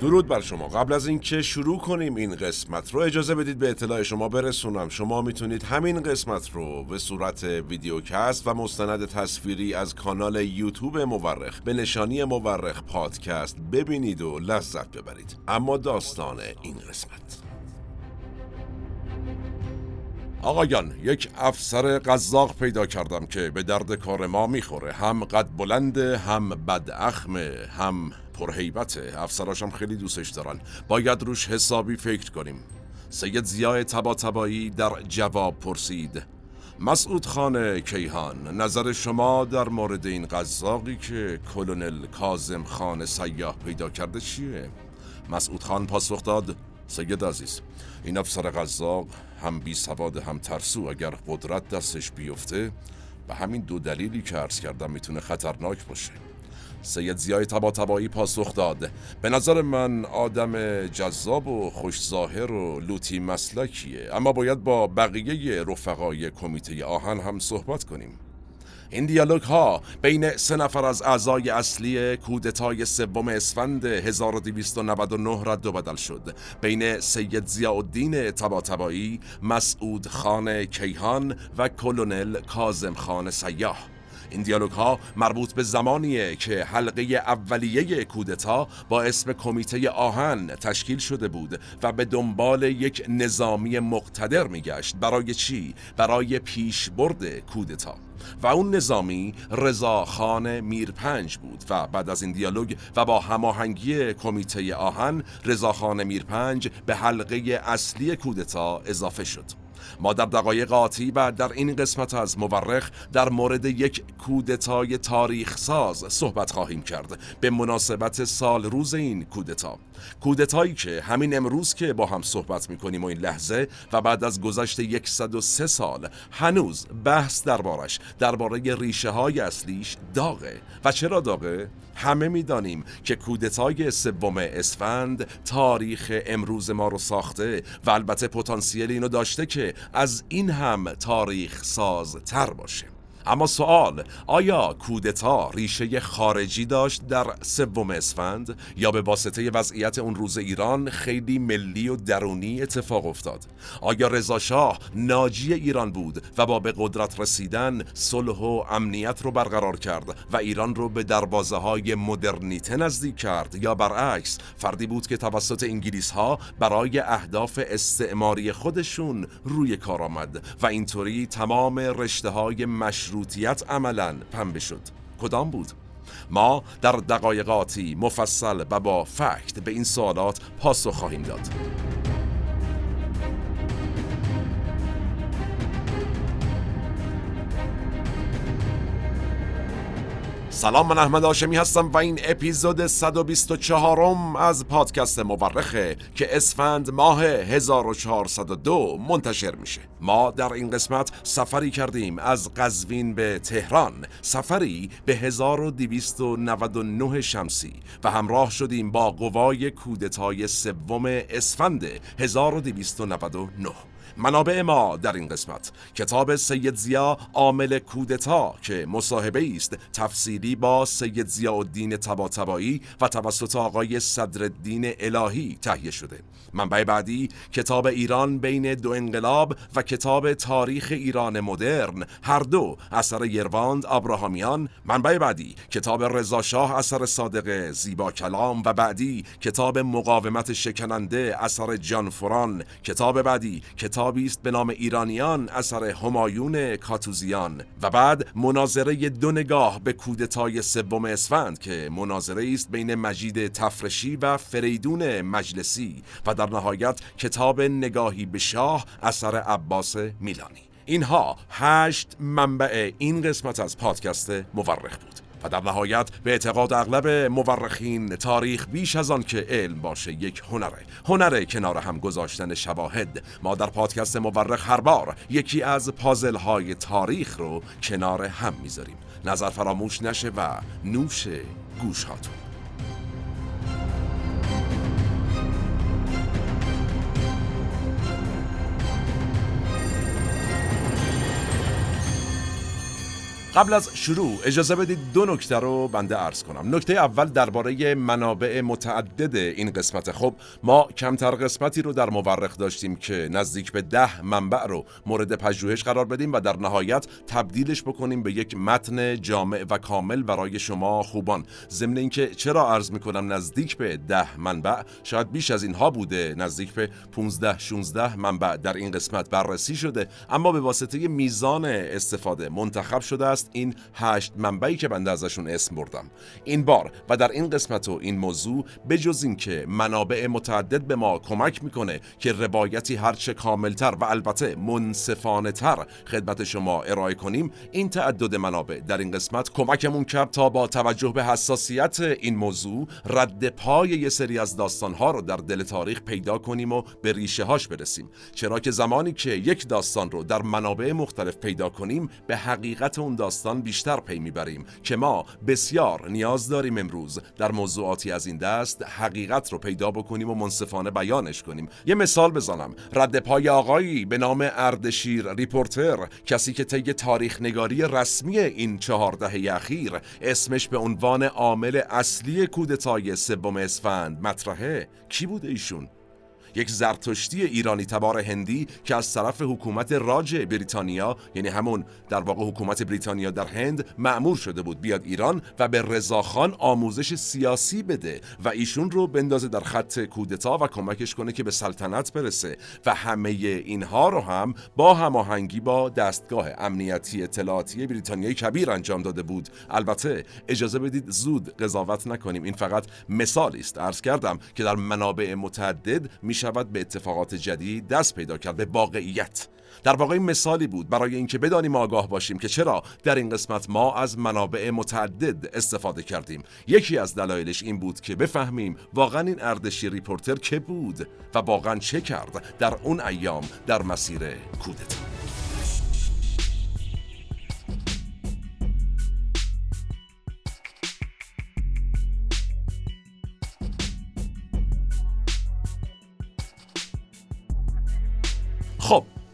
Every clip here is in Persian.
درود بر شما. قبل از اینکه شروع کنیم این قسمت رو اجازه بدید به اطلاع شما برسونم. شما می‌تونید همین قسمت رو به صورت ویدیوکست و مستند تصویری از کانال یوتیوب مورخ به نشانی مورخ پادکست ببینید و لذت ببرید. اما داستان این قسمت. آقایان یک افسر قزاق پیدا کردم که به درد کار ما می‌خوره. هم قد بلنده هم بد اخمه هم پرهیبته. افسراشم خیلی دوستش دارن. باید روش حسابی فکر کنیم. سید زیای تبا تبایی در جواب پرسید. مسعود خان کیهان نظر شما در مورد این قزاقی که کلونل کازم خان سیاه پیدا کرده چیه؟ مسعود خان پاسخ داد. سید عزیز این افسر قزاق هم بی سواد هم ترسو اگر قدرت دستش بیفته به همین دو دلیلی که عرض کردم می‌تونه خطرناک باشه. سید زیای تبا تبایی پاسخ داد. به نظر من آدم جذاب و خوش ظاهر و لوتی مسلکیه. اما باید با بقیه رفقای کمیته آهن هم صحبت کنیم. این دیالوگ ها بین سه نفر از اعضای اصلی کودتای سوم اسفند 1299 رد و بدل شد. بین سید ضیاءالدین طباطبایی، مسعود خان کیهان و کلونل کازم خان سیاه. این دیالوگ ها مربوط به زمانیه که حلقه اولیه کودتا با اسم کمیته آهن تشکیل شده بود و به دنبال یک نظامی مقتدر میگشت. برای چی؟ برای پیشبرد کودتا. و اون نظامی رضا خان میرپنج بود و بعد از این دیالوگ و با هماهنگی کمیته آهن رضا خان میرپنج به حلقه اصلی کودتا اضافه شد. ما در دقایق آتی و در این قسمت از مورخ در مورد یک کودتای تاریخ ساز صحبت خواهیم کرد. به مناسبت سال روز این کودتا. کودتایی که همین امروز که با هم صحبت می‌کنیم و این لحظه و بعد از گذشت 103 سال هنوز بحث دربارش درباره ریشه های اصلیش داغه. و چرا داغه؟ همه می‌دانیم که کودتای سوم اسفند تاریخ امروز ما رو ساخته و البته پتانسیل اینو داشته که از این هم تاریخ ساز تر باشه. اما سوال آیا کودتا ریشه خارجی داشت در سوم اسفند؟ یا به واسطه وضعیت اون روز ایران خیلی ملی و درونی اتفاق افتاد؟ آیا رضا شاه ناجی ایران بود و با به قدرت رسیدن صلح و امنیت رو برقرار کرد و ایران رو به دروازه های مدرنیته نزدیک کرد؟ یا برعکس فردی بود که توسط انگلیس ها برای اهداف استعماری خودشون روی کار آمد و اینطوری تمام رشته های مشروع مشروطیت عملا پنبه شد کدام بود؟ ما در دقایقاتی مفصل و با فکت به این سوالات پاسخ خواهیم داد سلام من احمد آشمی هستم و این اپیزود 124 م از پادکست مورخه که اسفند ماه 1402 منتشر میشه. ما در این قسمت سفری کردیم از قزوین به تهران سفری به 1299 شمسی و همراه شدیم با قوای کودتای سوم اسفند 1299 منابع ما در این قسمت. کتاب سید زیا عامل کودتا که مصاحبه است تفسیری با سید زیا الدین تباتبایی و توسط آقای صدرالدین الهی تهیه شده. منبع بعدی کتاب ایران بین دو انقلاب و کتاب تاریخ ایران مدرن. هر دو اثر یرواند ابراهامیان. منبع بعدی کتاب رضا شاه اثر صادق زیبا کلام و بعدی کتاب مقاومت شکننده اثر جان فران. کتاب بعدی کتاب کتابی است به نام ایرانیان اثر همایون کاتوزیان. و بعد مناظره دو نگاه به کودتای سوم اسفند که مناظره است بین مجید تفرشی و فریدون مجلسی و در نهایت کتاب نگاهی به شاه اثر عباس میلانی. اینها هشت منبع این قسمت از پادکست مورخ بود. در نهایت به اعتقاد اغلب مورخین تاریخ بیش از آن که علم باشه یک هنره. هنره کنار هم گذاشتن شواهد. ما در پادکست مورخ هر بار یکی از پازل های تاریخ رو کنار هم می‌ذاریم. نظر فراموش نشه و نوش گوش هاتون قبل از شروع اجازه بدید دو نکته رو بنده عرض کنم. نکته اول درباره منابع متعدد این قسمت. خب ما کمتر قسمتی رو در مورخ داشتیم که نزدیک به ده منبع رو مورد پژوهش قرار بدیم و در نهایت تبدیلش بکنیم به یک متن جامع و کامل برای شما خوبان. ضمن اینکه چرا عرض می‌کنم نزدیک به ده منبع؟ شاید بیش از اینها بوده نزدیک به 15 16 منبع در این قسمت بررسی شده اما به واسطه میزان استفاده منتخب شده است این هشت منبعی که بنده ازشون اسم بردم. این بار و در این قسمت و این موضوع بجز اینکه منابع متعدد به ما کمک می‌کنه که روایتی هرچه کاملتر و البته منصفانه تر خدمت شما ارائه کنیم این تعدد منابع در این قسمت کمکمون کرد تا با توجه به حساسیت این موضوع رد پای یه سری از داستانها رو در دل تاریخ پیدا کنیم و به ریشه هاش برسیم. چرا که زمانی که یک داستان رو در منابع مختلف پیدا کنیم به حقیقت اون داستان بیشتر پی می‌بریم که ما بسیار نیاز داریم امروز در موضوعاتی از این دست حقیقت رو پیدا بکنیم و منصفانه بیانش کنیم. یه مثال بزنم. رد پای آقایی به نام اردشیر ریپورتر کسی که طی تاریخ نگاری رسمی این چهار دهه اخیر اسمش به عنوان عامل اصلی کودتای سوم اسفند مطرحه کی بوده ایشون؟ یک زرتشتی ایرانی تبار هندی که از طرف حکومت راج بریتانیا یعنی همون در واقع حکومت بریتانیا در هند مأمور شده بود بیاد ایران و به رضاخان آموزش سیاسی بده و ایشون رو بندازه در خط کودتا و کمکش کنه که به سلطنت برسه. و همه اینها رو هم با هماهنگی با دستگاه امنیتی اطلاعاتی بریتانیای کبیر انجام داده بود. البته اجازه بدید زود قضاوت نکنیم. این فقط مثالی است. عرض کردم که در منابع متعدد میشه شود به اتفاقات جدید دست پیدا کرد به واقعیت. در واقع مثالی بود برای اینکه بدانیم آگاه باشیم که چرا در این قسمت ما از منابع متعدد استفاده کردیم. یکی از دلایلش این بود که بفهمیم واقعا این اردشی ریپورتر که بود و واقعا چه کرد در اون ایام در مسیر کودتا.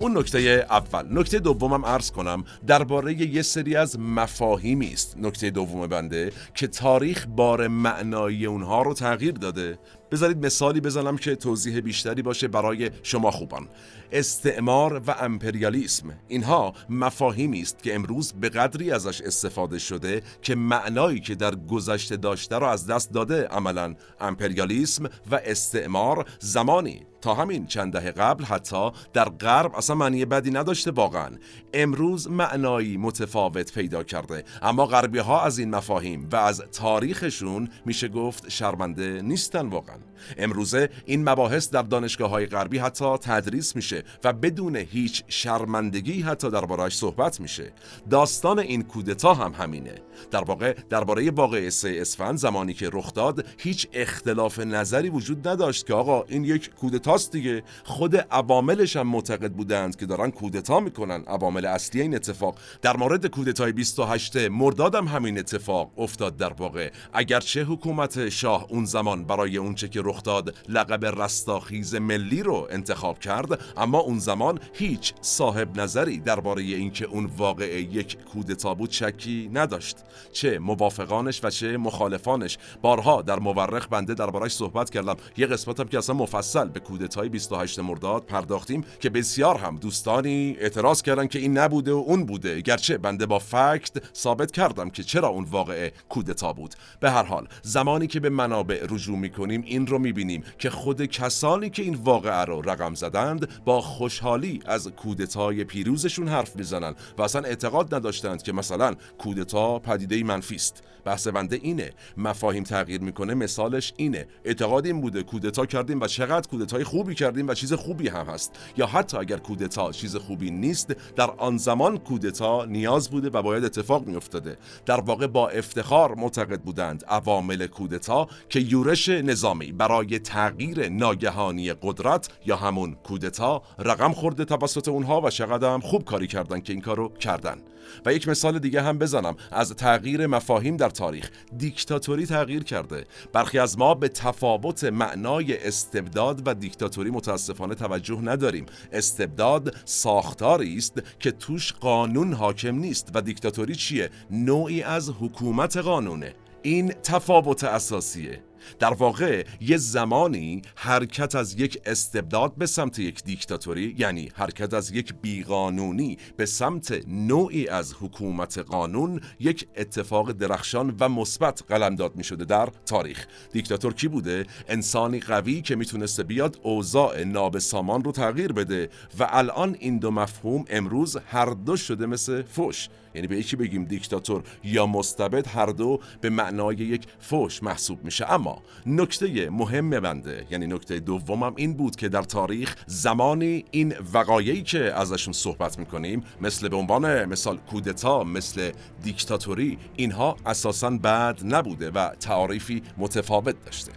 اون نکته اول. نکته دومم عرض کنم درباره یه سری از مفاهیمی است. نکته دوم بنده که تاریخ بار معنایی اونها رو تغییر داده. بذارید مثالی بزنم که توضیح بیشتری باشه برای شما خوبان. استعمار و امپریالیسم. اینها مفاهیمی است که امروز به قدری ازش استفاده شده که معنایی که در گذشته داشته را از دست داده عملا. امپریالیسم و استعمار زمانی تا همین چند دهه قبل حتی در غرب اصلا معنی بدی نداشته واقعا. امروز معنایی متفاوت پیدا کرده. اما غربی ها از این مفاهیم و از تاریخشون میشه گفت شرمنده نیستن واقعا. امروزه این مباحث در دانشگاه های غربی حتی تدریس میشه و بدون هیچ شرمندگی حتی دربارهش صحبت میشه. داستان این کودتا هم همینه. در واقع درباره واقعه سه اسفند زمانی که رخ داد هیچ اختلاف نظری وجود نداشت که آقا این یک کودتاست دیگه. خود عواملش هم معتقد بودند که دارن کودتا می‌کنن. عوامل اصلی این اتفاق. در مورد کودتای 28 مرداد هم همین اتفاق افتاد در واقع. اگرچه حکومت شاه اون زمان برای اونچه که رخ داد لقب رستاخیز ملی رو انتخاب کرد اما اون زمان هیچ صاحب نظری درباره اینکه اون واقعه یک کودتا بود شکی نداشت. چه موافقانش و چه مخالفانش. بارها در مورخ بنده دربارش صحبت کردم. یه قسمتم که اصلا مفصل به کودتای 28 مرداد پرداختیم که بسیار هم دوستانی اعتراض کردن که این نبوده و اون بوده. گرچه بنده با فکت ثابت کردم که چرا اون واقعه کودتا بود. به هر حال زمانی که به منابع رجوع می‌کنیم این رو می‌بینیم که خود کسانی که این واقعه رو رقم زدند با خوشحالی از کودتای پیروزشون حرف می‌زنن و اصلا اعتقاد نداشتند که مثلا کودتا پدیده منفی است. بحث بنده اینه. مفاهیم تغییر می‌کنه مثالش اینه. اعتقاد این بوده کودتا کردیم و چقدر کودتای خوبی کردیم و چیز خوبی هم هست. یا حتی اگر کودتا چیز خوبی نیست در آن زمان کودتا نیاز بوده و باید اتفاق میافتاده. در واقع با افتخار معتقد بودند عوامل کودتا که یورش نظام نظامی برای تغییر ناگهانی قدرت یا همون کودتا رقم خورده توسط اونها و چقدر خوب کاری کردن که این کارو کردن. و یک مثال دیگه هم بزنم. از تغییر مفاهیم در تاریخ. دیکتاتوری تغییر کرده. برخی از ما به تفاوت معنای استبداد و دیکتاتوری متاسفانه توجه نداریم. استبداد ساختاری است که توش قانون حاکم نیست. و دیکتاتوری چیه؟ نوعی از حکومت قانونه. این تفاوت اساسیه. در واقع یه زمانی حرکت از یک استبداد به سمت یک دیکتاتوری یعنی حرکت از یک بیقانونی به سمت نوعی از حکومت قانون یک اتفاق درخشان و مثبت قلمداد می شده در تاریخ. دیکتاتور کی بوده؟ انسانی قوی که می‌تونسته بیاد اوضاع نابسامان رو تغییر بده و الان این دو مفهوم امروز هر دو شده مثل فوش. یعنی به یکی بگیم دیکتاتور یا مستبد هر دو به معنای یک فوش محسوب میشه. اما نکته مهم بنده یعنی نکته دومم این بود که در تاریخ زمانی این وقایعی که ازشون صحبت می‌کنیم مثل به عنوان مثال کودتا مثل دیکتاتوری اینها اساسا بد نبوده و تعاریفی متفاوت داشته.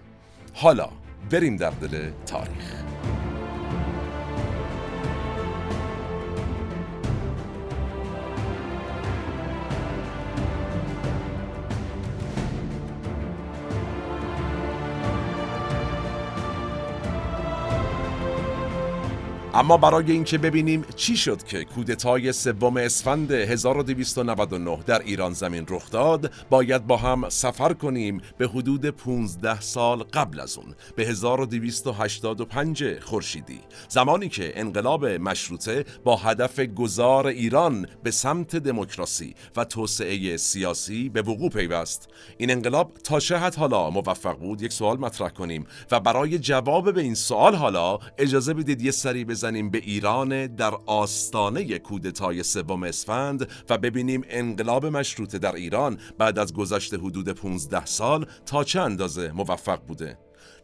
حالا بریم در دل تاریخ. اما برای اینکه ببینیم چی شد که کودتای سوم اسفند 1299 در ایران زمین رخ داد باید با هم سفر کنیم به حدود 15 سال قبل از اون به 1285 خورشیدی. زمانی که انقلاب مشروطه با هدف گذار ایران به سمت دموکراسی و توسعه سیاسی به وقوع پیوست. این انقلاب تا چه حالا موفق بود؟ یک سوال مطرح کنیم. و برای جواب به این سوال حالا اجازه بدید یه سری به بزنیم به ایران در آستانه کودتای سوم اسفند و ببینیم انقلاب مشروطه در ایران بعد از گذشت حدود 15 سال تا چه اندازه موفق بوده.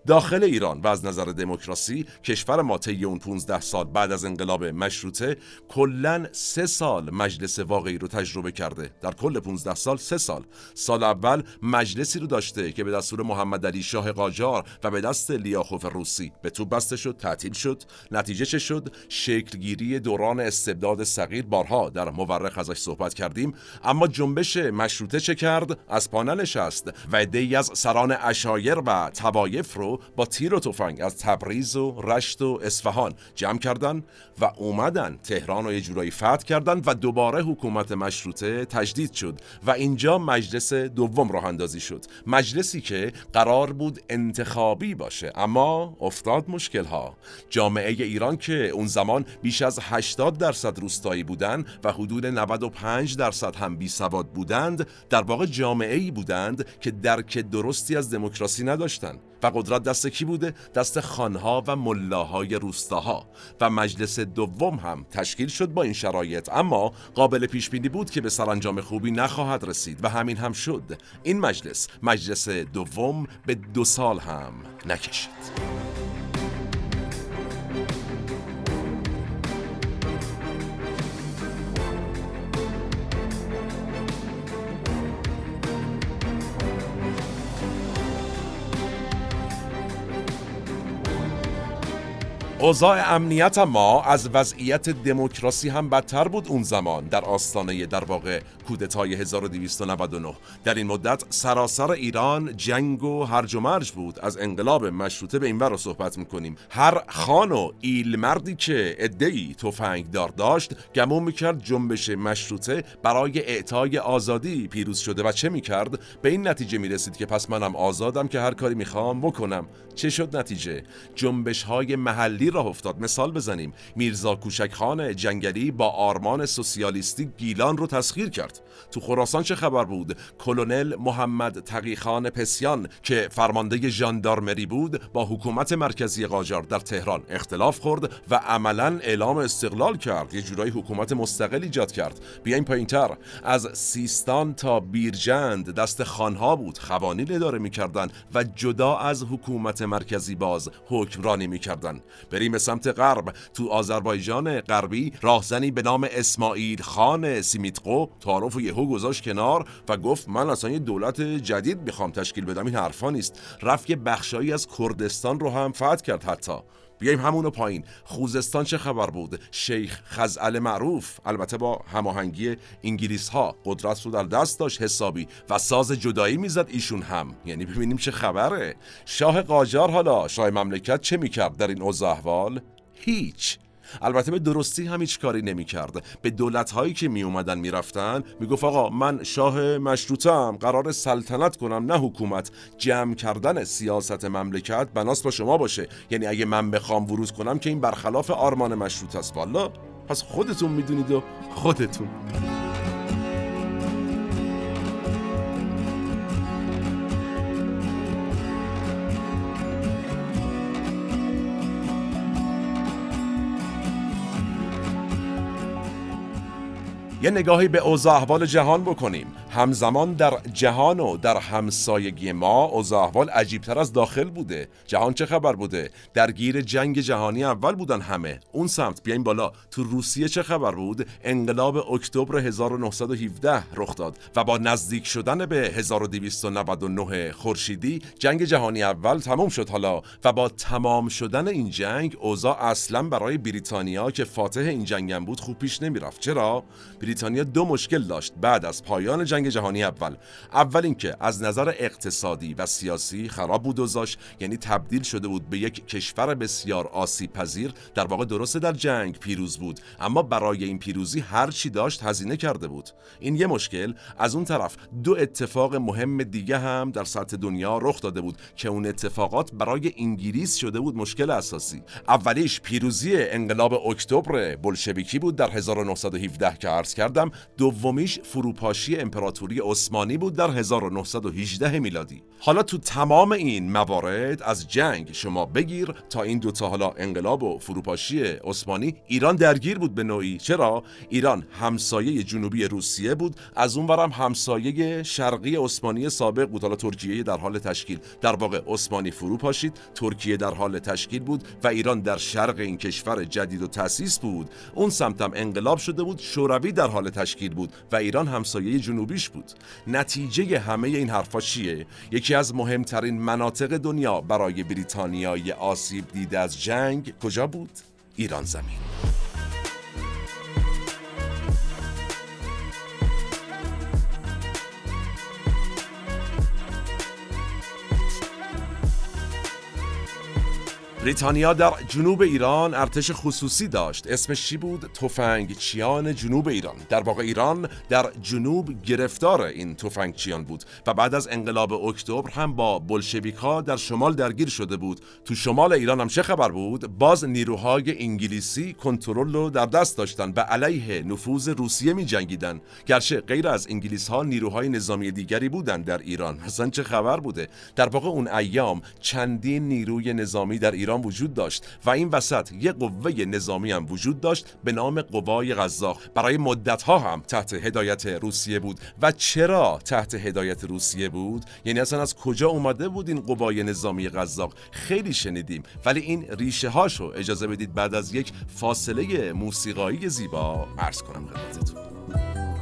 داخل ایران و از نظر دموکراسی کشور ما طی اون 15 سال بعد از انقلاب مشروطه کلا سه سال مجلس واقعی رو تجربه کرده. در کل 15 سال سه سال. سال اول مجلسی رو داشته که به دستور محمد علی شاه قاجار و به دست لیاخوف روسی. به تو بسته شد تعطیل شد. نتیجه چه شد؟ شکلگیری دوران استبداد صغیر. بارها در مورخ ازش صحبت کردیم. اما جنبش مشروطه چه کرد؟ از پا نشست و عده‌ای از سران اشایر و توایف رو با تیر و تفنگ از تبریز و رشت و اصفهان جمع کردن و اومدن تهران رو یه جورایی فتح کردن و دوباره حکومت مشروطه تجدید شد و اینجا مجلس دوم راه اندازی شد. مجلسی که قرار بود انتخابی باشه اما افتاد مشکل ها جامعه ایران که اون زمان بیش از 80 درصد روستایی بودند و حدود 95 درصد هم بی سواد بودند در واقع جامعه ای بودند که درک درستی از دموکراسی نداشتند و قدرت دست کی بوده؟ دست خانها و ملاهای روستاها. و مجلس دوم هم تشکیل شد با این شرایط. اما قابل پیش بینی بود که به سرانجام خوبی نخواهد رسید. و همین هم شد. این مجلس مجلس دوم به دو سال هم نکشید. اوضاع امنیت ما از وضعیت دموکراسی هم بدتر بود اون زمان در آستانه در واقع کودتای 1299 در این مدت سراسر ایران جنگ و هرج و مرج بود. از انقلاب مشروطه به این رو صحبت می‌کنیم. هر خان و ایل مردی که ادهی تفنگ دار داشت گمون می‌کرد جنبش مشروطه برای اعطای آزادی پیروز شده و چه می‌کرد؟ به این نتیجه می‌رسید که پس منم آزادم که هر کاری می‌خوام بکنم. چه شد نتیجه؟ جنبش های محلی راه افتاد. مثال بزنیم. میرزا کوشک خان جنگلی با آرمان سوسیالیستی گیلان رو تسخیر کرد. تو خراسان چه خبر بود؟ کلونل محمد تقیخان پسیان که فرمانده ژاندارمری بود با حکومت مرکزی قاجار در تهران اختلاف خورد و عملا اعلام استقلال کرد. یه جورایی حکومت مستقل ایجاد کرد. بیاین پایینتر از سیستان تا بیرجند دست خانها بود. خوانین اداره می‌کردن و جدا از حکومت مرکزی باز حکمرانی می‌کردن. بریم به سمت غرب. تو آذربایجان غربی راهزنی به نام اسماعیل خان سیمیتقو تعارف و یهو گذاشت کنار و گفت من اصلا یه دولت جدید می‌خوام تشکیل بدم. این حرفا نیست. رفت یه بخشایی از کردستان رو هم فتح کرد حتی. بیایم همونو پایین. خوزستان چه خبر بود؟ شیخ خزعل معروف. البته با هماهنگی انگلیس ها قدرت رو در دست داشت حسابی و ساز جدایی می‌زد ایشون هم. یعنی ببینیم چه خبره. شاه قاجار حالا شاه مملکت چه می‌کرد در این اوضاع هیچ. البته به درستی هم هیچ کاری نمی‌کرد. به دولت هایی که می اومدن می‌رفتن می‌گفت آقا من شاه مشروطم قرار سلطنت کنم نه حکومت. جمع کردن سیاست مملکت بناس با شما باشه. یعنی اگه من بخوام ورود کنم که این برخلاف آرمان مشروط است. والا پس خودتون می‌دونید و خودتون. یه نگاهی به اوضاع احوال جهان بکنیم. همزمان در جهان و در همسایگی ما اوضاع احوال عجیبتر از داخل بوده. جهان چه خبر بوده؟ درگیر جنگ جهانی اول بودن همه. اون سمت بیاین بالا. تو روسیه چه خبر بود؟ انقلاب اکتبر 1917 رخ داد و با نزدیک شدن به 1299 خورشیدی جنگ جهانی اول تمام شد حالا و با تمام شدن این جنگ اوضاع اصلا برای بریتانیا که فاتح این جنگم بود خوب پیش نمی‌رفت. چرا؟ بریتانیا دو مشکل داشت. بعد از پایان جنگ جهانی اول. اول اینکه از نظر اقتصادی و سیاسی خراب بود و زاش یعنی تبدیل شده بود به یک کشور بسیار آسیب پذیر در واقع درسته در جنگ پیروز بود اما برای این پیروزی هر چی داشت هزینه کرده بود. این یه مشکل. از اون طرف دو اتفاق مهم دیگه هم در سطح دنیا رخ داده بود که اون اتفاقات برای انگلیس شده بود مشکل اساسی. اولیش پیروزی انقلاب اکتبر بلشویکی بود. در 1917 که عرض کردم دومیش فروپاشی امپراتوری عثمانی بود در 1918 میلادی. حالا تو تمام این موارد از جنگ شما بگیر تا این دوتا حالا انقلاب و فروپاشی عثمانی ایران درگیر بود به نوعی. چرا؟ ایران همسایه جنوبی روسیه بود از اون برم همسایه شرقی عثمانی سابق بود حالا ترکیه در حال تشکیل. در واقع عثمانی فرو پاشید ترکیه در حال تشکیل بود و ایران در شرق این کشور جدید و تأسیس بود. اون سمتم انقلاب شده بود شوروی در حال تشکیل بود و ایران همسایه جنوبیش بود. نتیجه همه این حرفا چیه؟ یکی از مهمترین مناطق دنیا برای بریتانیای آسیب دیده از جنگ کجا بود؟ ایران زمین. بریتانیا در جنوب ایران ارتش خصوصی داشت. اسمش چی بود؟ تفنگچیان جنوب ایران. در واقع ایران در جنوب گرفتار این تفنگچیان بود و بعد از انقلاب اکتبر هم با بلشویکا در شمال درگیر شده بود. تو شمال ایران هم چه خبر بود؟ باز نیروهای انگلیسی کنترل رو در دست داشتن و علیه نفوذ روسیه می جنگیدن گرچه غیر از انگلیس ها نیروهای نظامی دیگری بودن در ایران. مثلا چه خبر بوده؟ در واقع اون ایام چندین نیروی نظامی در ایران وجود داشت و این وسط یک قوه نظامی هم وجود داشت به نام قوای غزاق برای مدت ها هم تحت هدایت روسیه بود. و چرا تحت هدایت روسیه بود؟ یعنی اصلا از کجا اومده بود این قوای نظامی غزاق خیلی شنیدیم. ولی این ریشه هاشو اجازه بدید بعد از یک فاصله موسیقایی زیبا عرض کنم خدمتتون.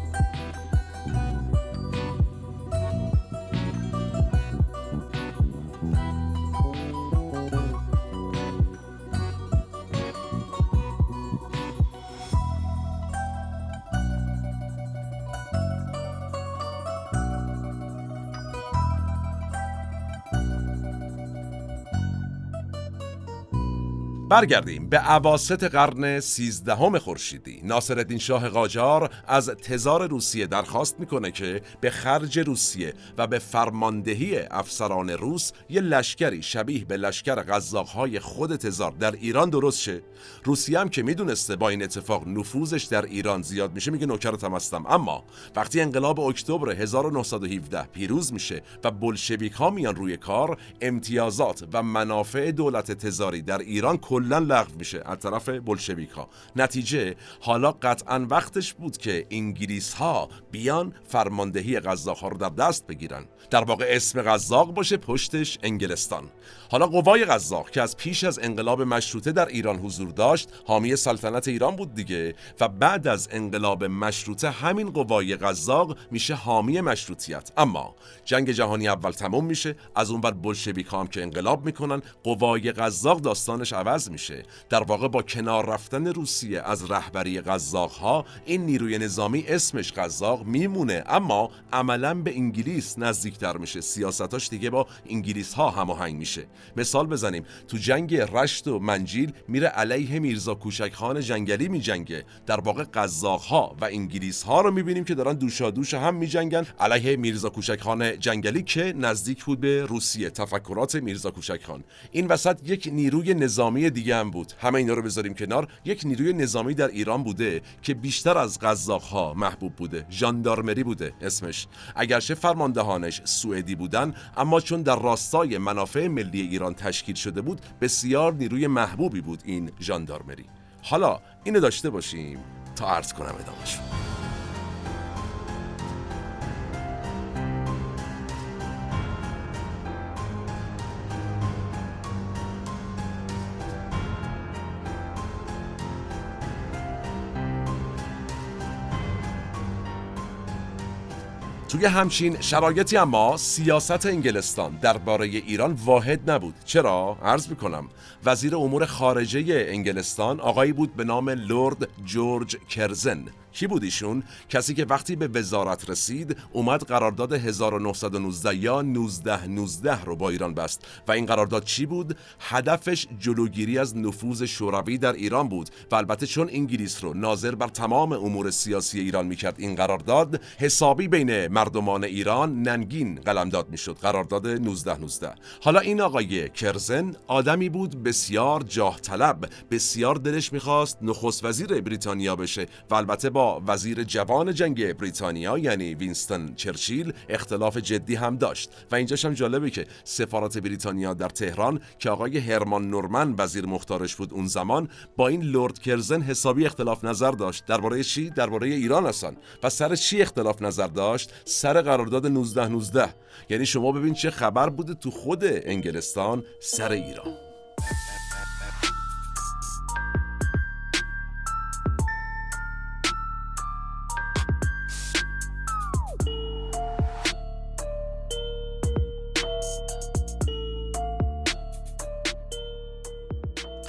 برگردیم به عواست قرن سیزدهم خورشیدی. ناصرالدین شاه قاجار از تزار روسیه درخواست می‌کنه که به خرج روسیه و به فرماندهی افسران روس یه لشکری شبیه به لشکر غذاقهای خود تزار در ایران درست شه. روسیه هم که می‌دونسته با این اتفاق نفوذش در ایران زیاد میشه میگه نوکرتم هستم اما وقتی انقلاب اکتبر 1917 پیروز میشه و بلشویک ها میان روی کار امتیازات و منافع دولت تزاری در ایران کلا لغو میشه از طرف بلشویک ها نتیجه حالا قطعا وقتش بود که انگلیس ها بیان فرماندهی قزاق ها رو در دست بگیرن. در واقع اسم قزاق باشه پشتش انگلستان. حالا قوای قزاق که از پیش از انقلاب مشروطه در ایران حضور داشت حامی سلطنت ایران بود دیگه و بعد از انقلاب مشروطه همین قوای قزاق میشه حامی مشروطیت. اما جنگ جهانی اول تموم میشه از اون بر بلشویک هم که انقلاب می‌کنن قوای قزاق داستانش عوض میشه. در واقع با کنار رفتن روسیه از رهبری قزاق ها این نیروی نظامی اسمش قزاق میمونه. اما عملا به انگلیس نزدیکتر میشه. سیاستاش دیگه با انگلیس ها هماهنگ میشه. مثال بزنیم. تو جنگ رشت و منجیل میره علیه میرزا کوچک خان جنگلی میجنگه. در واقع قزاق ها و انگلیس ها رو می‌بینیم که دارن دوشا دوش هم میجنگن. علیه میرزا کوچک خان جنگلی که نزدیک بود به روسیه. تفکرات میرزا کوچک خان. این وسط یک نیروی نظامی دیگه هم بود. همه اینا رو بذاریم کنار. یک نیروی نظامی در ایران بوده که بیشتر از قزاق ها محبوب بوده. ژاندارمری بوده اسمش. اگرچه فرماندهانش سوئدی بودن اما چون در راستای منافع ملی ایران تشکیل شده بود بسیار نیروی محبوبی بود این ژاندارمری. حالا اینو داشته باشیم تا عرض کنم ادامهشون. توی همچین شرایطی اما سیاست انگلستان درباره ایران واحد نبود. چرا؟ عرض می‌کنم. وزیر امور خارجه انگلستان آقایی بود به نام لورد جورج کرزن. کی بود ایشون؟ کسی که وقتی به وزارت رسید اومد قرارداد 1919 یا 1919 رو با ایران بست. و این قرارداد چی بود؟ هدفش جلوگیری از نفوذ شوروی در ایران بود. و البته چون انگلیس رو ناظر بر تمام امور سیاسی ایران می‌کرد این قرارداد حسابی بین مردمان ایران ننگین قلمداد می‌شد. قرارداد 1919 حالا این آقای کرزن آدمی بود بسیار جاه طلب بسیار دلش می‌خواست نخست وزیر بریتانیا بشه. و البته با وزیر جوان جنگ بریتانیا یعنی وینستون چرچیل اختلاف جدی هم داشت. و اینجاش هم جالبه که سفارت بریتانیا در تهران که آقای هرمان نورمن وزیر مختارش بود اون زمان با این لورد کرزن حسابی اختلاف نظر داشت. درباره چی؟ درباره ایران هستن و سر چی اختلاف نظر داشت؟ سر قرارداد 1919 یعنی شما ببین چه خبر بوده تو خود انگلستان سر ایران.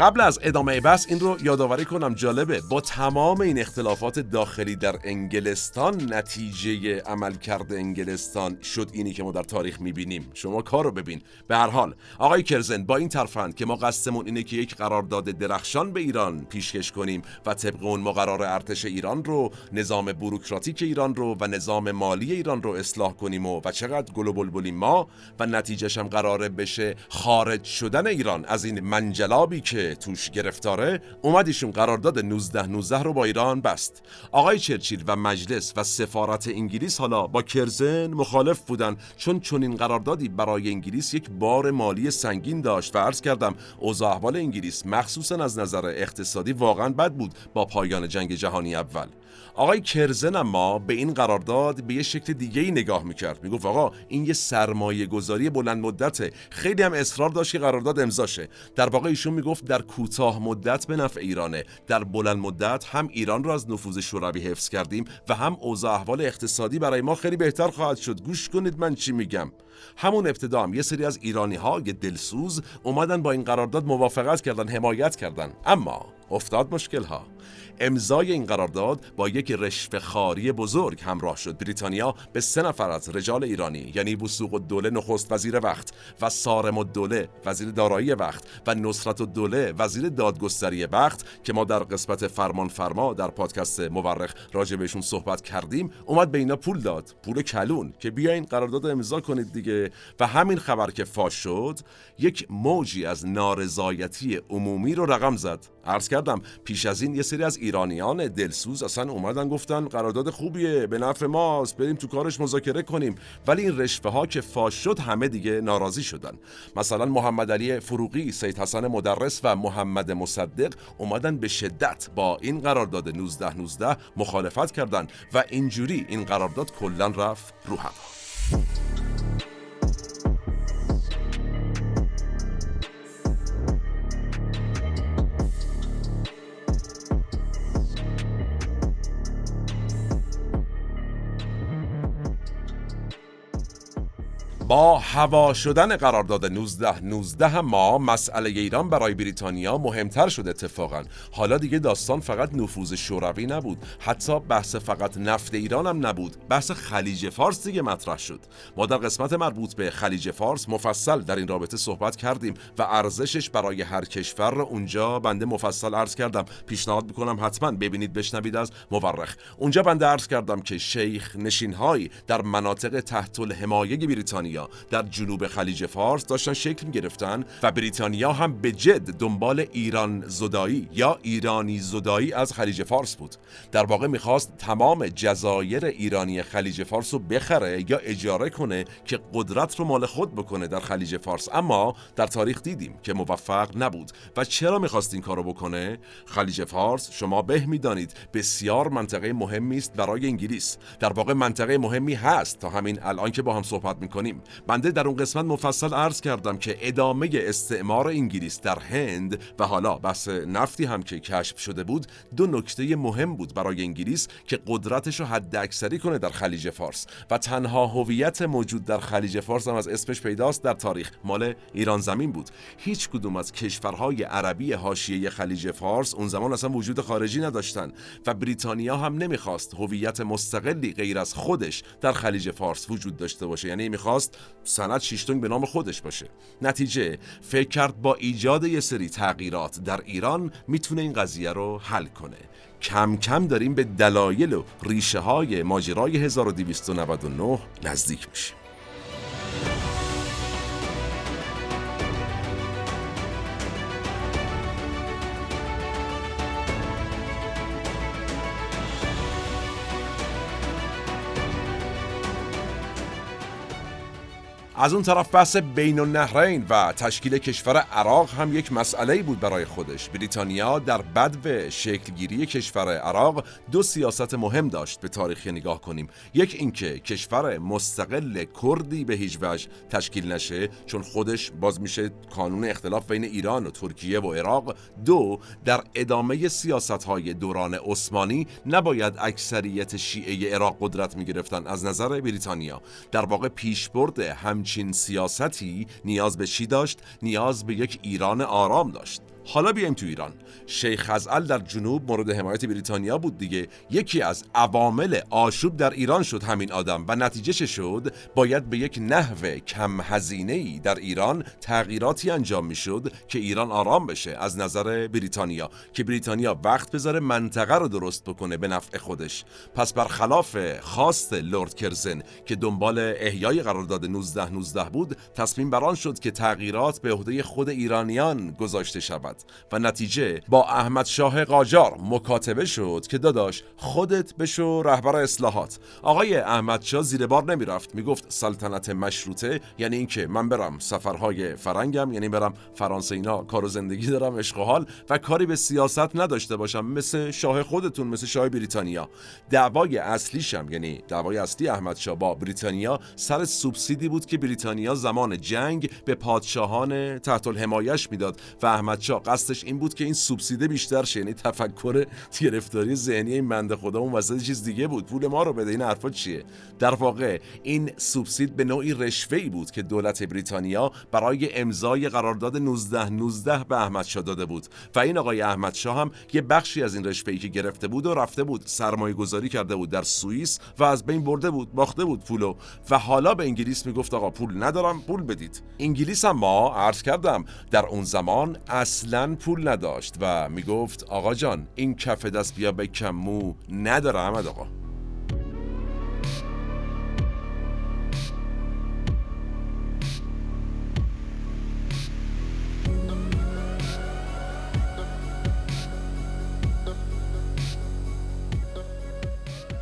قبل از ادامه بحث این رو یادآوری کنم جالبه. با تمام این اختلافات داخلی در انگلستان نتیجه عملکرد انگلستان شد اینی که ما در تاریخ می‌بینیم. شما کار رو ببین. به هر حال آقای کرزن با این ترفند که ما قصدمون اینه که یک قرارداد درخشان به ایران پیشکش کنیم و طبق اون ما قرار ارتش ایران رو نظام بروکراتیک ایران رو و نظام مالی ایران رو اصلاح کنیم و, و چقدر گل و بلبلیم ما و نتیجهش هم قراره بشه خارج شدن ایران. از این منجلابی که توش گرفتاره اومد ایشون قرارداد 19 19 رو با ایران بست. آقای چرچیل و مجلس و سفارت انگلیس حالا با کرزن مخالف بودن. چون چنین قراردادی برای انگلیس یک بار مالی سنگین داشت و عرض کردم اوضاع احوال انگلیس مخصوصا از نظر اقتصادی واقعا بد بود با پایان جنگ جهانی اول. آقای کرزن اما به این قرارداد به یه شکل دیگه ای نگاه می‌کرد. می‌گفت آقا این یه سرمایه گذاری بلند مدته. خیلی هم اصرار داشت که قرارداد امضاشه در واقع ایشون می‌گفت در کوتاه مدت به نفع ایرانه. در بلند مدت هم ایران رو از نفوذ شوروی حفظ کردیم و هم اوضاع احوال اقتصادی برای ما خیلی بهتر خواهد شد. گوش کنید من چی میگم. همون ابتدا هم یه سری از ایرانی ها یه دلسوز اومدن با این قرارداد موافقت کردن حمایت کردن. اما افتاد مشکل ها امضای این قرارداد با یک رشوه خاری بزرگ همراه شد. بریتانیا به سه نفر از رجال ایرانی یعنی بوسوق الدوله نخست وزیر وقت و سارم الدوله وزیر دارایی وقت و نصرت الدوله وزیر دادگستری وقت که ما در قسمت فرمان فرما در پادکست مورخ راجع بهشون صحبت کردیم اومد به اینا پول داد. پول کلون که بیاین قرارداد امضا کنید دیگه. و همین خبر که فاش شد یک موجی از نارضایتی عمومی رو رقم زد. عرض کردم پیش از این یه سری از ایرانیان دلسوز اصلا اومدن گفتن قرارداد خوبیه به نفع ماست بریم تو کارش مذاکره کنیم. ولی این رشوه ها که فاش شد همه دیگه ناراضی شدن. مثلا محمد علی فروغی سید حسن مدرس و محمد مصدق اومدن به شدت با این قرارداد 19 19 مخالفت کردند و اینجوری این قرارداد کلا رفت رو هوا. با هوا شدن قرارداد 19 19 ما مسئله ایران برای بریتانیا مهمتر شد اتفاقا. حالا دیگه داستان فقط نفوذ شوروی نبود. حتی بحث فقط نفت ایران هم نبود. بحث خلیج فارس دیگه مطرح شد. ما در قسمت مربوط به خلیج فارس مفصل در این رابطه صحبت کردیم و ارزشش برای هر کشور رو اونجا بنده مفصل عرض کردم. پیشنهاد می‌کنم حتما ببینید بشنوید از مورخ. اونجا بنده عرض کردم که شیخ نشینهایی در مناطق تحت الحمایه بریتانیا در جنوب خلیج فارس داشتن شکل می گرفتن و بریتانیا هم به جد دنبال ایران زدایی یا ایرانی زدایی از خلیج فارس بود. در واقع می‌خواست تمام جزایر ایرانی خلیج فارس رو بخره یا اجاره کنه که قدرت رو مال خود بکنه در خلیج فارس. اما در تاریخ دیدیم که موفق نبود. و چرا می‌خواست این کارو بکنه؟ خلیج فارس شما به می‌دانید بسیار منطقه مهمی است برای انگلیس. در واقع منطقه مهمی هست. تا همین الان که با هم صحبت می‌کنیم. بنده در اون قسمت مفصل عرض کردم که ادامه استعمار انگلیس در هند و حالا بحث نفتی هم که کشف شده بود دو نکته مهم بود برای انگلیس که قدرتش رو حد اکثری کنه در خلیج فارس. و تنها هویت موجود در خلیج فارس هم از اسمش پیداست در تاریخ. مال ایران زمین بود. هیچ کدوم از کشورهای عربی حاشیه خلیج فارس اون زمان اصلا وجود خارجی نداشتن و بریتانیا هم نمی‌خواست هویت مستقلی غیر از خودش در خلیج فارس وجود داشته باشه. یعنی می‌خواست سند شیشتونگ به نام خودش باشه. نتیجه فکر کرد با ایجاد یه سری تغییرات در ایران می‌تونه این قضیه رو حل کنه. کم کم داریم به دلایل و ریشه های ماجرای 1299 نزدیک میشیم. از اون طرف بحث بین النهرین و تشکیل کشور عراق هم یک مسئله بود برای خودش. بریتانیا در بدو شکلگیری کشور عراق دو سیاست مهم داشت به تاریخ نگاه کنیم. یک اینکه کشور مستقل کردی به هیچ وجه تشکیل نشه چون خودش باز میشه کانون اختلاف بین ایران و ترکیه و عراق. دو در ادامه سیاست های دوران عثمانی نباید اکثریت شیعه عراق قدرت می‌گرفتن. از نظر بریتانیا در واقع پیشبرد هم همچین سیاستی نیاز به چی داشت؟ نیاز به یک ایران آرام داشت حالا بیایم تو ایران. شیخ خزعل در جنوب مورد حمایت بریتانیا بود دیگه. یکی از عوامل آشوب در ایران شد همین آدم و نتیجه شد؟ باید به یک نحو کم هزینه ای در ایران تغییراتی انجام می‌شد که ایران آرام بشه از نظر بریتانیا. که بریتانیا وقت بذاره منطقه رو درست بکنه به نفع خودش. پس برخلاف خواست لورد کرزن که دنبال احیای قرارداد 19 19 بود تصمیم بران شد که تغییرات به عهده خود ایرانیان گذاشته شود. و نتیجه با احمد شاه قاجار مکاتبه شد که داداش خودت بشو رهبر اصلاحات. آقای احمد شاه زیر بار نمی‌رفت. می‌گفت سلطنت مشروطه یعنی اینکه من برم سفرهای فرنگم یعنی برم فرانسه اینا کار و زندگی دارم عشق و حال و کاری به سیاست نداشته باشم. مثل شاه خودتون مثل شاه بریتانیا. دعوای اصلیشم یعنی دعوای اصلی احمد شاه با بریتانیا سر سوبسیدی بود که بریتانیا زمان جنگ به پادشاهان تحت الحمایش می‌داد و احمد قصدش این بود که این سوبسیده بیشتر شه یعنی تفکر گرفتاری ذهنی این بنده خدا اون وسط چیز دیگه بود. پول ما رو بده این حرفا چیه؟ در واقع این سوبسید به نوعی رشوه بود که دولت بریتانیا برای امضای قرارداد 19 19 به احمد شاه داده بود. و این آقای احمد شاه هم یه بخشی از این رشوه‌ای که گرفته بود و رفته بود سرمایه گذاری کرده بود در سوئیس و از بین برده بود باخته بود پولو. و حالا به انگلیس می‌گفت آقا پول ندارم پول بدید. انگلیس هم ما عرض کردم در اون زمان اصلا پول نداشت و می‌گفت آقا جان این کف دست بیا به کمو نداره احمد آقا.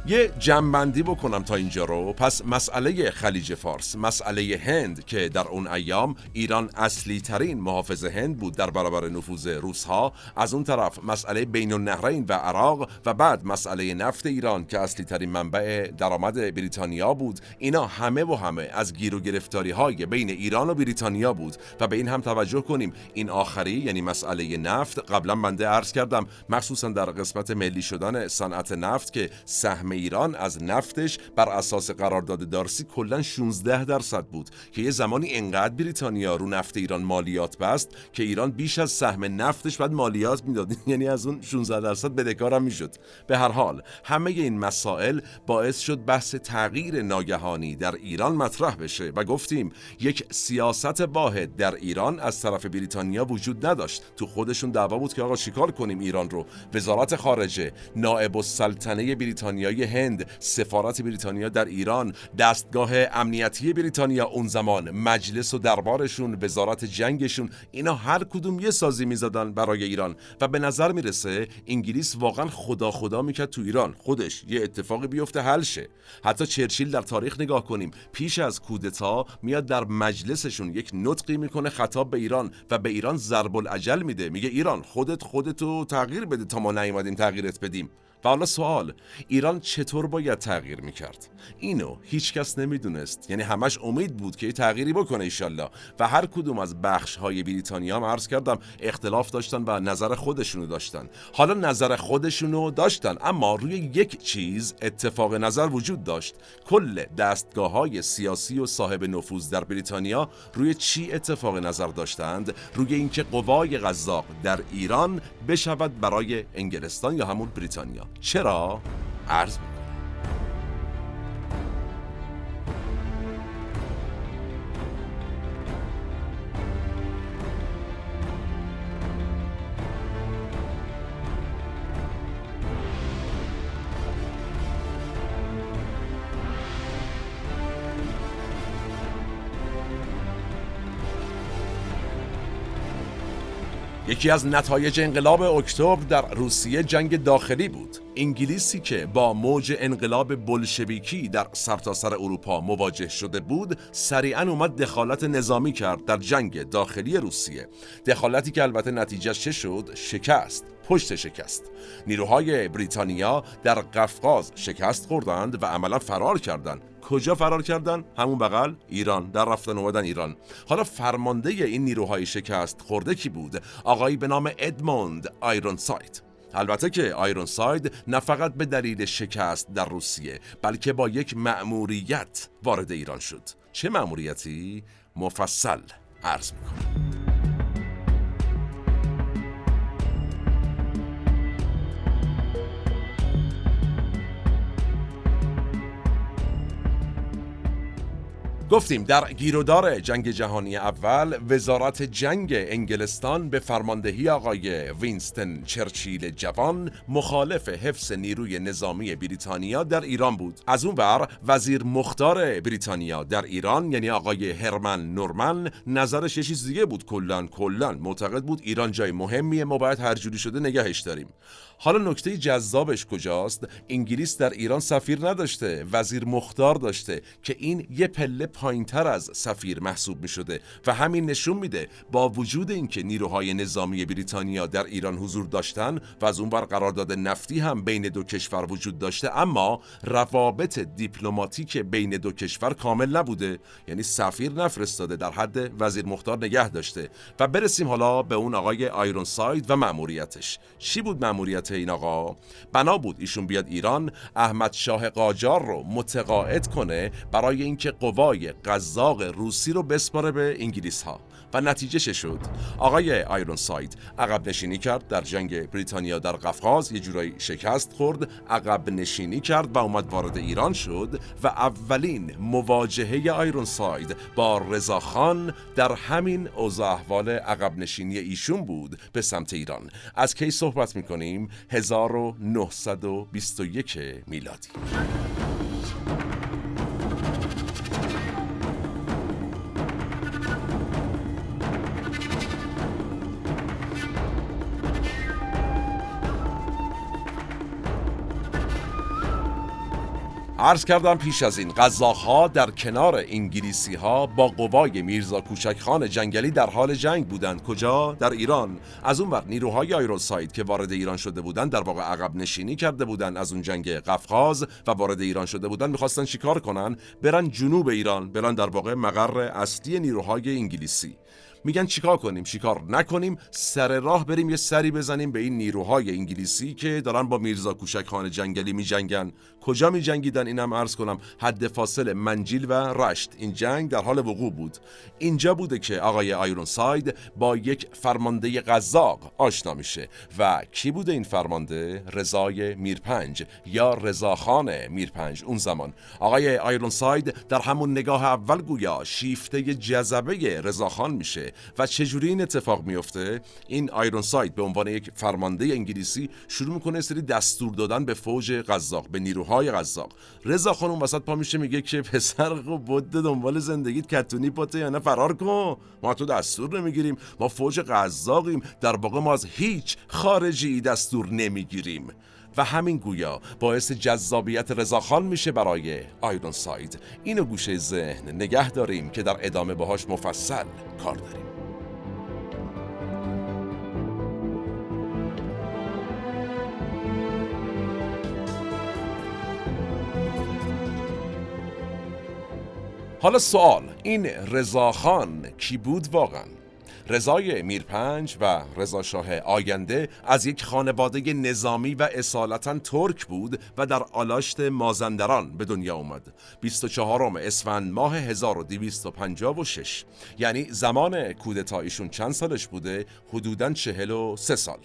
یه جمعبندی بکنم تا اینجا رو. پس مسئله خلیج فارس مسئله هند که در اون ایام ایران اصلی ترین محافظ هند بود در برابر نفوذ روس ها از اون طرف مسئله بین النهرین و عراق و بعد مسئله نفت ایران که اصلی ترین منبع درآمد بریتانیا بود. اینا همه و همه از گیر و گرفتاری های بین ایران و بریتانیا بود. و به این هم توجه کنیم. این آخری یعنی مسئله نفت قبلا بنده عرض کردم مخصوصا در قسمت ملی شدن صنعت نفت که سهم ایران از نفتش بر اساس قرارداد دارسی کلا 16 درصد بود که یه زمانی انقدر بریتانیا رو نفت ایران مالیات بست که ایران بیش از سهم نفتش بعد مالیات می‌داد. یعنی از اون 16 درصد بدهکارم می‌شد. به هر حال همه این مسائل باعث شد بحث تغییر ناگهانی در ایران مطرح بشه و گفتیم یک سیاست واحد در ایران از طرف بریتانیا وجود نداشت. تو خودشون دعوا بود که آقا چیکار کنیم ایران رو؟ وزارت خارجه نائب السلطنه بریتانیای هند سفارت بریتانیا در ایران دستگاه امنیتی بریتانیا اون زمان مجلس و دربارشون وزارت جنگشون اینا هر کدوم یه سازی می‌زدن برای ایران. و به نظر می‌رسه انگلیس واقعا خدا خدا می‌کرد تو ایران. خودش یه اتفاقی بیفته حل شه. حتی چرچیل در تاریخ نگاه کنیم. پیش از کودتا میاد در مجلسشون یک نطقی می‌کنه خطاب به ایران و به ایران ضرب العجل میده. میگه ایران خودت خودتو تغییر بده تا ما نیومدیم تغییرت بدیم. و حالا سوال ایران چطور باید تغییر می‌کرد؟ اینو هیچکس نمی‌دونست. یعنی همش امید بود که تغییری بکنه ایشالله. و هر کدوم از بخش های بریتانیا هم عرض کردم اختلاف داشتن و نظر خودشونو داشتن. حالا نظر خودشونو داشتن اما روی یک چیز اتفاق نظر وجود داشت. کل دستگاه های سیاسی و صاحب نفوذ در بریتانیا روی چی اتفاق نظر داشتند؟ روی اینکه قوای قزاق در ایران بشود برای انگلستان یا همون بریتانیا. چرا؟ عرض یکی از نتایج انقلاب اکتبر در روسیه جنگ داخلی بود. انگلیسی که با موج انقلاب بلشویکی در سرتاسر سر اروپا مواجه شده بود سریعا اومد دخالت نظامی کرد در جنگ داخلی روسیه. دخالتی که البته نتیجه چه شد؟ شکست پشت شکست. نیروهای بریتانیا در قفقاز شکست خوردند و عملا فرار کردند. کجا فرار کردن؟ همون بغل ایران در رفتن اومدن ایران حالا فرمانده این نیروهای شکست خورده کی بود؟ آقایی به نام ادموند آیرون سایت البته که آیرون ساید نه فقط به دلیل شکست در روسیه بلکه با یک مأموریت وارد ایران شد چه مأموریتی؟ مفصل عرض می‌کنم گفتیم در گیرودار جنگ جهانی اول وزارت جنگ انگلستان به فرماندهی آقای وینستن چرچیل جوان مخالف حفظ نیروی نظامی بریتانیا در ایران بود. از اون بر وزیر مختار بریتانیا در ایران یعنی آقای هرمن نورمن نظرش یه چیز دیگه بود. کلان کلان. معتقد بود ایران جای مهمیه ما باید هر جوری شده نگهش داریم. حالا نکته جذابش کجاست؟ انگلیس در ایران سفیر نداشته وزیر مختار داشته که این یه پله پایینتر از سفیر محسوب می شده و همین نشون میده با وجود اینکه نیروهای نظامی بریتانیا در ایران حضور داشتن و از اون بر قرارداد نفتی هم بین دو کشور وجود داشته اما روابط دیپلماتیک بین دو کشور کامل نبوده یعنی سفیر نفرستاده در حد وزیر مختار نگه داشته. و برسیم حالا به اون آقای آیرون ساید و مأموریتش. چی بود مأموریت این آقا. بنا بود ایشون بیاد ایران احمد شاه قاجار رو متقاعد کنه برای اینکه قوای قزاق روسی رو بسپاره به انگلیس ها و نتیجه شد. آقای آیرون ساید عقب نشینی کرد در جنگ بریتانیا در قفقاز یه جورایی شکست خورد عقب نشینی کرد و اومد وارد ایران شد و اولین مواجهه آیرون ساید با رضاخان در همین اوضاع احوال عقب نشینی ایشون بود به سمت ایران. از کی صحبت می‌کنیم؟ 1921 میلادی. عرض کردم پیش از این ها در کنار انگلیسی ها با قوای میرزا کوچک خان جنگلی در حال جنگ بودند. کجا؟ در ایران. از اون وقت نیروهای آیروساید که وارد ایران شده بودند در واقع عقب نشینی کرده بودند. از اون جنگ قفقاز و وارد ایران شده بودند می‌خواستن چیکار کنن؟ برن جنوب ایران. برن در واقع مقر اصلی نیروهای انگلیسی. میگن چیکار کنیم؟ چیکار نکنیم؟ سر راه بریم یه سری بزنیم به این نیروهای انگلیسی که دارن با میرزا کوچک خان جنگلی میجنگن. کجا میجنگیدن؟ اینم عرض کنم. حد فاصل منجیل و رشت. این جنگ در حال وقوع بود. اینجا بوده که آقای آیرون ساید با یک فرمانده قزاق آشنا میشه. و کی بوده این فرمانده؟ رضای میرپنج یا رضاخان میرپنج اون زمان. آقای آیرون ساید در همون نگاه اول گویا شیفته جذبه رضاخان میشه. و چجوری این اتفاق میفته این آیرون ساید به عنوان یک فرمانده انگلیسی شروع می‌کنه سری دستور دادن به فوج قزاق به نیروهای قزاق. رضا خانم وسط پا میشه میگه که پسر بود دنبال زندگیت کتونی پاته یا نه؟ فرار کن. ما تو دستور نمی‌گیریم. ما فوج قزاقیم. در واقع ما از هیچ خارجی دستور نمی‌گیریم. و همین گویا باعث جذابیت رضاخان میشه برای آیرون ساید اینو گوشه ذهن نگه داریم که در ادامه باهاش مفصل کار داریم حالا سوال این رضاخان کی بود واقعا؟ رضای میرپنج و رضا شاه آینده از یک خانواده نظامی و اصالتا ترک بود و در آلاشت مازندران به دنیا اومد. 24 اسفند ماه 1256 یعنی زمان کودتا ایشون چند سالش بوده؟ حدوداً 43 سال.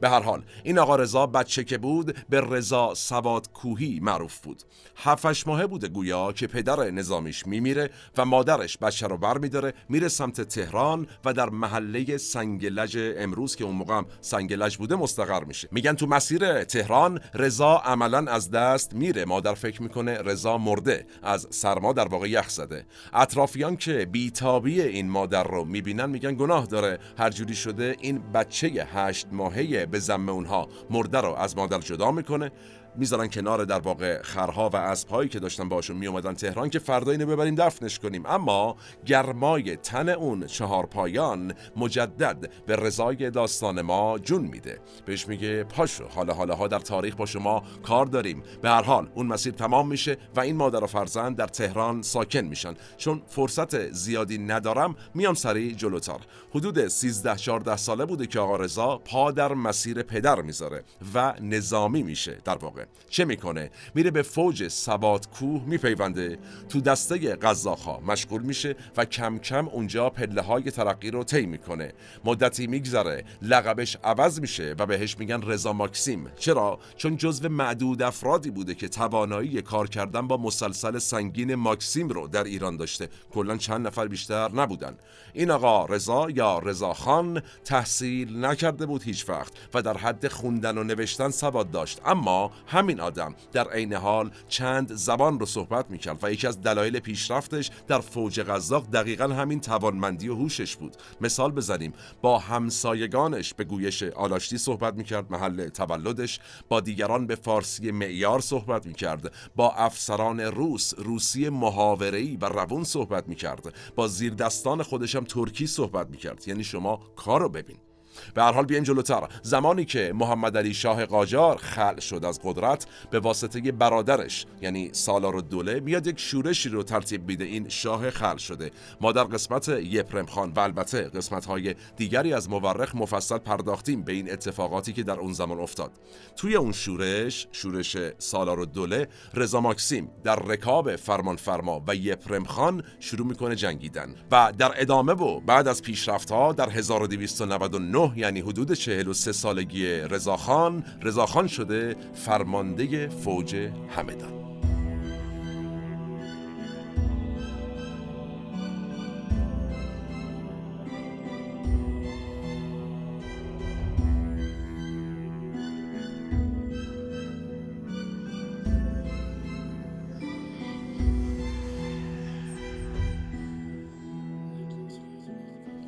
به هر حال این آقا رضا بچه که بود به رضا سواد کوهی معروف بود. هفتش ماهه بوده گویا که پدر نظامیش میمیره و مادرش بچه رو بر میداره میره سمت تهران و در محله سنگلج امروز که اون موقع هم سنگلج بوده مستقر میشه. میگن تو مسیر تهران رضا عملا از دست میره. مادر فکر می‌کنه رضا مرده از سرما در واقع یخ زده. اطرافیان که بیتابی این مادر رو می‌بینن میگن گناه داره. هر جوری شده این بچه هشت ماهه به زم اونها مرده رو از مادر جدا می‌کنه. می‌ذارن کنار در واقع خرها و اسبهایی که داشتن باشون میومدن تهران که فردا اینو ببریم دفنش کنیم. اما گرمای تن اون چهار پایان مجدد به رضای داستان ما جون میده. بهش میگه پاشو حالا حالا ها در تاریخ با شما کار داریم. به هر حال اون مسیر تمام میشه و این مادر و فرزند در تهران ساکن میشن. چون فرصت زیادی ندارم میام سریع جلوتر. حدود 13 14 ساله بوده که آقا رضا پا در مسیر پدر می‌ذاره و نظامی میشه در واقع. چه می‌کنه؟ میره به فوج سبات کوه میپیونده. تو دسته قزاقها مشغول میشه و کم کم اونجا پله های ترقی رو طی می‌کنه. مدتی میگذره لقبش عوض میشه و بهش میگن رضا ماکسیم. چرا؟ چون جزو معدود افرادی بوده که توانایی کار کردن با مسلسل سنگین ماکسیم رو در ایران داشته. کلا چند نفر بیشتر نبودن. این آقا رضا یا رضا خان تحصیل نکرده بود هیچ وقت و در حد خوندن و نوشتن سواد داشت. اما همین آدم در عین حال چند زبان رو صحبت می‌کرد و یکی از دلایل پیشرفتش در فوج قزاق دقیقا همین توانمندی و هوشش بود. مثال بزنیم. با همسایگانش به گویش آلاشتی صحبت می‌کرد محل تولدش. با دیگران به فارسی معیار صحبت می‌کرد. با افسران روس روسی محاوره‌ای و روون صحبت می‌کرد. با زیر دستان خودشم ترکی صحبت می‌کرد. یعنی شما کارو ببین. به هر حال بیاین جلوتر. زمانی که محمد علی شاه قاجار خلع شد از قدرت به واسطه برادرش یعنی سالار دوله میاد یک شورشی رو ترتیب میده. این شاه خلع شده. ما در قسمت یپرم خان و البته قسمت های دیگری از مورخ مفصل پرداختیم به این اتفاقاتی که در اون زمان افتاد. توی اون شورش شورش سالار دوله رضا ماکسیم در رکاب فرمان فرما و یپرم خان شروع می‌کنه جنگیدن و در ادامه و بعد از پیشرفت ها در 1299 یعنی حدود 43 سالگی رضاخان رضاخان شده فرمانده فوج همدان.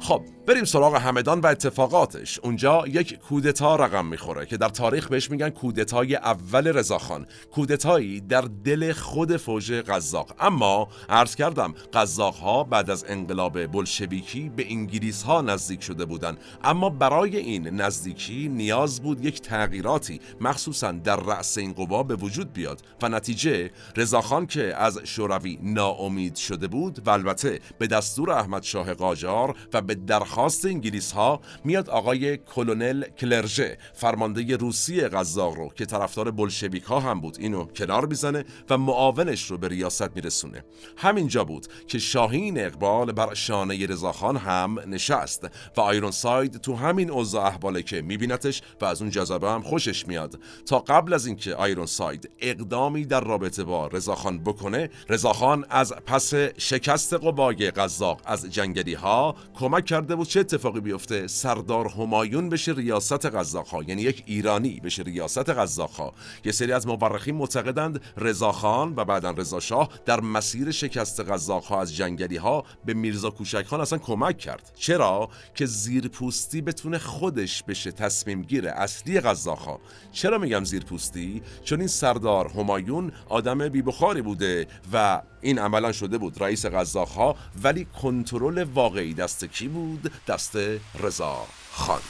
خب بریم سراغ همدان و اتفاقاتش. اونجا یک کودتا رقم می‌خوره که در تاریخ بهش میگن کودتای اول رضاخان. کودتایی در دل خود فوج قزاق. اما عرض کردم قزاق ها بعد از انقلاب بلشویکی به انگلیس ها نزدیک شده بودند اما برای این نزدیکی نیاز بود یک تغییراتی مخصوصا در رأس این قوا به وجود بیاد. و نتیجه رضاخان که از شوروی ناامید شده بود و البته به دستور احمد شاه قاجار و به درخواست انگلیس ها میاد آقای کلونل کلرژه فرمانده روسی قزاق رو که طرفدار بلشویک ها هم بود اینو کنار می‌زنه و معاونش رو به ریاست میرسونه. همینجا بود که شاهین اقبال بر شانه رضاخان هم نشست و آیرون ساید تو همین اوضاع احواله که میبینتش و از اون جذبه هم خوشش میاد. تا قبل از اینکه آیرون ساید اقدامی در رابطه با رضاخان بکنه رضاخان از پس شکست قوای قزاق از جنگلی ها کمک کرده بود چه اتفاقی بیفته؟ سردار همایون بشه ریاست قزاق ها یعنی یک ایرانی بشه ریاست قزاق ها یه سری از مورخین معتقدند رضاخان و بعدا رضا شاه در مسیر شکست قزاق ها از جنگلی ها به میرزا کوچک خان اصلا کمک کرد. چرا؟ که زیرپوستی بتونه خودش بشه تصمیم گیر اصلی قزاق ها چرا میگم زیرپوستی؟ چون این سردار همایون آدم بیبخاری بوده و این عملا شده بود رئیس قزاق ها ولی کنترل واقعی دست کی بود؟ دست رضا خان.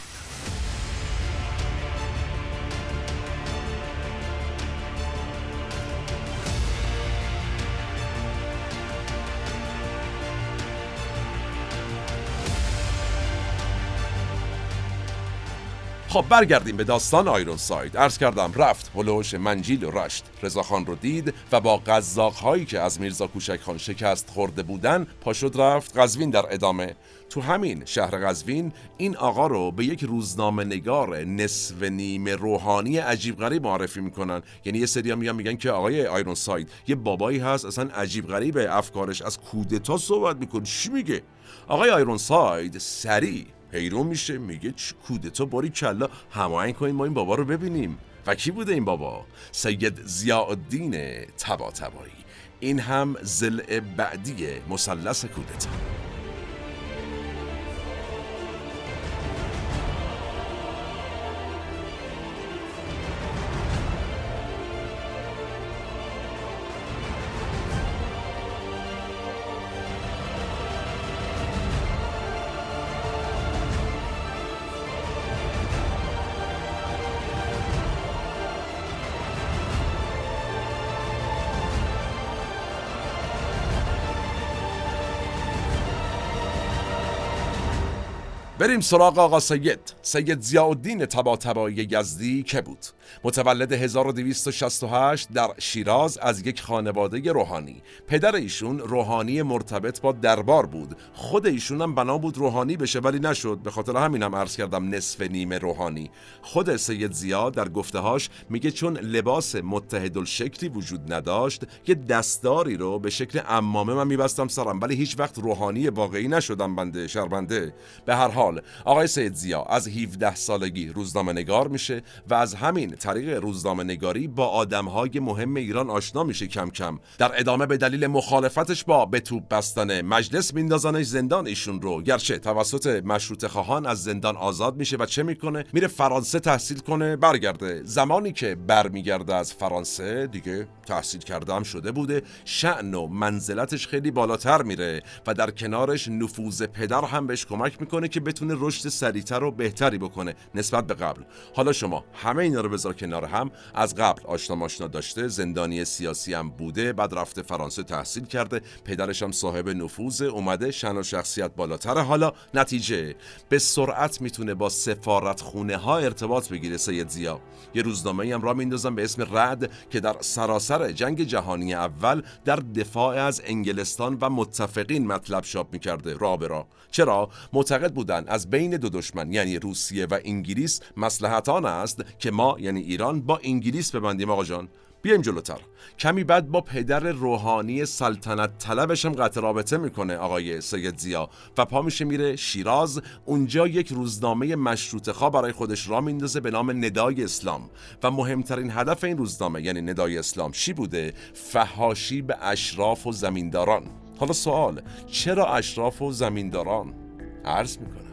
خب برگردیم به داستان آیرون ساید عرض کردم رفت هلوش منجیل و رشت. رضاخان رو دید و با قزاق هایی که از میرزا کوچک خان شکست خورده بودن پاشد رفت قزوین در ادامه. تو همین شهر قزوین این آقا رو به یک روزنامه نگار نصف نیم روحانی عجیب غریب معرفی می‌کنن. یعنی یه سری میگن میگن که آقای آیرون ساید یه بابایی هست اصلا عجیب غریب افکارش از کودتا صحبت می‌کنه. چی میگه؟ آقای آیرون ساید سریع حیرون میشه میگه کودتا باری کلا. هماهنگ کنید ما این بابا رو ببینیم. و کی بوده این بابا؟ سید ضیاءالدین تبا تبایی این هم زل بعدی مثلث کودتا. بریم سراغ آقا سید. سید زیاءالدین طباطبایی یزدی که بود؟ متولد 1268 در شیراز از یک خانواده روحانی. پدر ایشون روحانی مرتبط با دربار بود. خود ایشون هم بنا بود روحانی بشه ولی نشد. به خاطر همینم عرض کردم نصف نیمه روحانی. خود سید زیا در گفتهاش میگه چون لباس متحد شکلی وجود نداشت یه دستاری رو به شکل امامه من میبستم سرم. ولی هیچ وقت روحانی واقعی نشدم بنده شربنده. به هر حال آقای سید زیا از 17 سالگی روزنامه نگار میشه و از همین طریق روزنامه نگاری با آدمهای مهم ایران آشنا میشه کم کم. در ادامه به دلیل مخالفتش با به توپ بستن مجلس میندازنش زندان ایشون رو. گرچه توسط مشروط خواهان از زندان آزاد میشه و چه می‌کنه؟ میره فرانسه تحصیل کنه برگرده. زمانی که برمیگرده از فرانسه دیگه تحصیل کرده هم شده بوده. شعن و منزلتش خیلی بالاتر میره و در کنارش نفوذ پدر هم بهش کمک می‌کنه که بتونه رشد سریعتر و بهتری بکنه نسبت به قبل. حالا شما همه اینا رو بذار کنار هم. از قبل آشنا ماشنا داشته زندانی سیاسی هم بوده بعد رفته فرانسه تحصیل کرده پدرش هم صاحب نفوذ اومده شن و شخصیت بالاتر. حالا نتیجه به سرعت می‌تونه با سفارت خونه ها ارتباط بگیره سید زیا. یه روزنامه هم را میندازم به اسم رد که در سراسر جنگ جهانی اول در دفاع از انگلستان و متفقین مطلب چاپ می‌کرده. را به را چرا؟ معتقد بودن از بین دو دشمن یعنی روسیه و انگلیس مسلحت آن است که ما یعنی ایران با انگلیس ببندیم. آقا جان بیایم جلوتر. کمی بعد با پدر روحانی سلطنت طلبش هم قطع رابطه می‌کنه آقای سید زیا و پا میشه میره شیراز. اونجا یک روزنامه مشروط خواه برای خودش را میندازه به نام ندای اسلام. و مهمترین هدف این روزنامه یعنی ندای اسلام چی بوده؟ فهاشی به اشراف و زمینداران. حالا سوال چرا اشراف و زمینداران؟ عرض می‌کنم.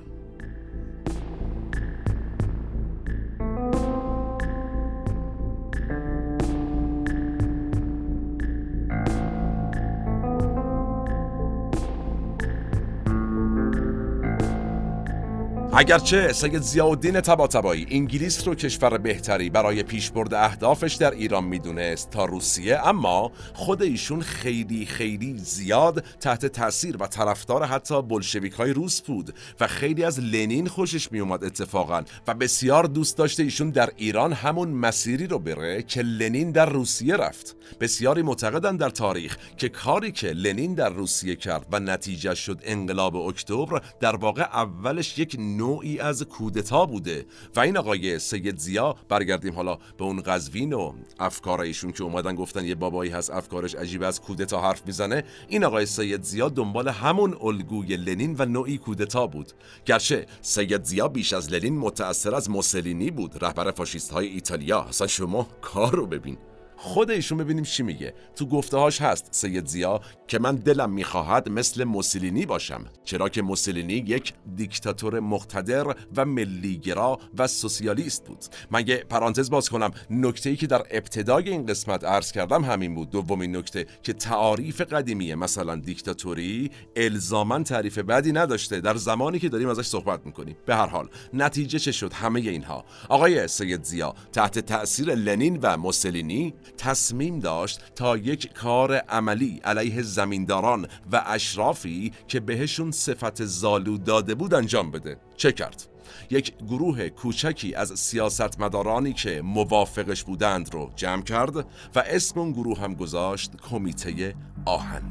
اگرچه سید زیاءالدین طباطبایی انگلیس رو کشور بهتری برای پیشبرد اهدافش در ایران می‌دونست تا روسیه اما خود ایشون خیلی خیلی زیاد تحت تاثیر و طرفدار حتی بلشویک های روس بود و خیلی از لنین خوشش میومد اتفاقا و بسیار دوست داشته ایشون در ایران همون مسیری رو بره که لنین در روسیه رفت. بسیاری معتقدن در تاریخ که کاری که لنین در روسیه کرد و نتیجه شد انقلاب اکتبر در واقع اولش یک نوعی از کودتا بوده. و این آقای سید زیا برگردیم حالا به اون قزوین و افکار ایشون که اومدن گفتن یه بابایی هست افکارش عجیب از کودتا حرف می‌زنه. این آقای سید زیا دنبال همون الگوی لنین و نوعی کودتا بود. گرچه سید زیا بیش از لنین متأثر از موسولینی بود. رهبر فاشیست های ایتالیا اصلا شما کار رو ببین. خود ایشون ببینیم چی میگه. تو گفته هاش هست سید زیا که من دلم می‌خواهد مثل موسولینی باشم. چرا که موسولینی یک دیکتاتور مقتدر و ملیگرا و سوسیالیست بود. من یه پرانتز باز کنم. نکته ای که در ابتدای این قسمت عرض کردم همین بود. دومین نکته که تعاریف قدیمی مثلا دیکتاتوری الزاما تعریف بدی نداشته. در زمانی که داریم ازش صحبت می‌کنیم. به هر حال نتیجه چه شد؟ همه اینها. آقای سید زیا تحت تاثیر لنین و موسولینی تصمیم داشت تا یک کار عملی علیه زمینداران و اشرافی که بهشون صفت زالو داده بود انجام بده چه کرد؟ یک گروه کوچکی از سیاستمدارانی که موافقش بودند رو جمع کرد و اسم اون گروه هم گذاشت کمیته آهن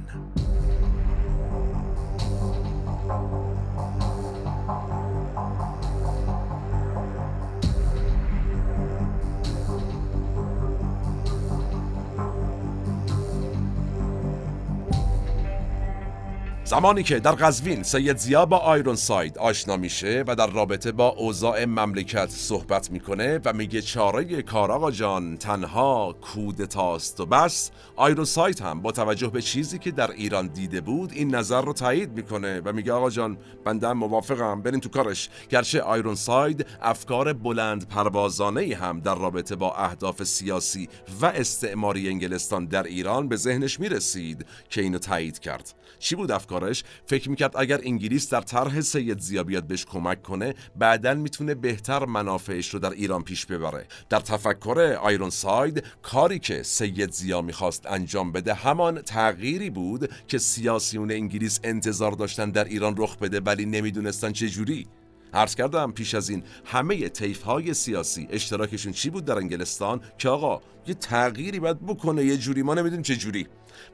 زمانی که در قزوین سید ضیا با آیرون ساید آشنا میشه و در رابطه با اوضاع مملکت صحبت می‌کنه و میگه چاره کار آقا جان تنها کودتاست و بس آیرون ساید هم با توجه به چیزی که در ایران دیده بود این نظر رو تایید می‌کنه و میگه آقا جان بنده موافقم بریم تو کارش. گرچه آیرون ساید افکار بلند پروازانه هم در رابطه با اهداف سیاسی و استعماری انگلستان در ایران به ذهنش می‌رسید که اینو تایید کرد. چی بود افکار فکر می‌کرد اگر انگلیس در طرح سید زیا بیاد بهش کمک کنه بعدا می‌تونه بهتر منافعش رو در ایران پیش ببره. در تفکر آیرون ساید کاری که سید زیا می‌خواست انجام بده همان تغییری بود که سیاسیون انگلیس انتظار داشتن در ایران رخ بده ولی نمی‌دونستن چه جوری. عرض کردم پیش از این همه تیف های سیاسی اشتراکشون چی بود در انگلستان؟ که آقا یه تغییری باید بکنه یه جوری. ما نمی‌دونیم چه جوری.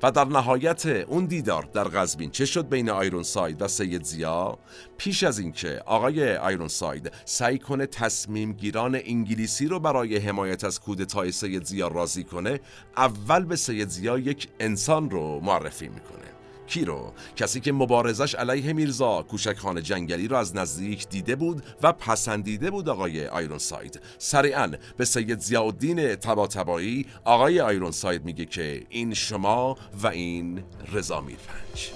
و در نهایت اون دیدار در قزوین چه شد بین آیرون ساید و سید ضیا؟ پیش از اینکه آقای آیرون ساید سعی کنه تصمیم گیران انگلیسی رو برای حمایت از کودتای سید ضیا راضی کنه اول به سید ضیا یک انسان رو معرفی می‌کنه. کی رو. کسی که مبارزش علیه میرزا کوچک‌خان جنگلی رو از نزدیک دیده بود و پسندیده بود آقای آیرون ساید. سریعا به سید ضیاءالدین طبا آقای آیرون ساید میگه که این شما و این رضا میرپنج.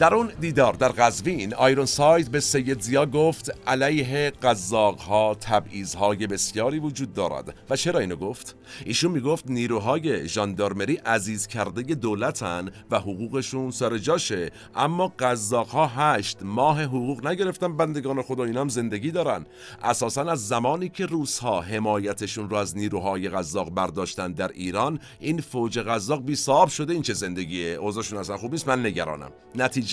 در اون دیدار در قزوین آیرون ساید به سید زیا گفت علیه قزاق ها تبعیض های بسیاری وجود دارد. و چرا اینو گفت؟ ایشون می‌گفت نیروهای ژاندارمری عزیز کرده دولتن و حقوقشون سر جاشه اما قزاق ها هشت ماه حقوق نگرفتن بندگان خدا اینام زندگی دارن. اساسا از زمانی که روس ها حمایتشون رو از نیروهای قزاق برداشتن در ایران این فوج قزاق بی شده این چه زندگیه؟ اوضاعشون اصلا خوب نیست من نگرانم. نتیجه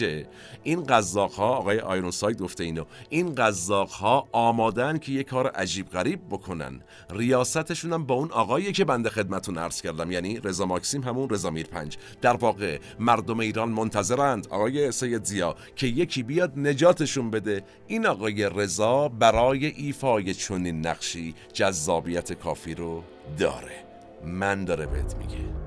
این قزاق ها آقای آیرون ساید گفته اینو این قزاق ها آمادن که یه کار عجیب غریب بکنن. ریاستشون هم با اون آقایی که بنده خدمتون عرض کردم یعنی رضا ماکسیم همون رضا میر پنج. در واقع مردم ایران منتظرند آقای سید ضیا که یکی بیاد نجاتشون بده. این آقای رضا برای ایفای چنین نقشی جذابیت کافی رو داره. من داره بهت میگه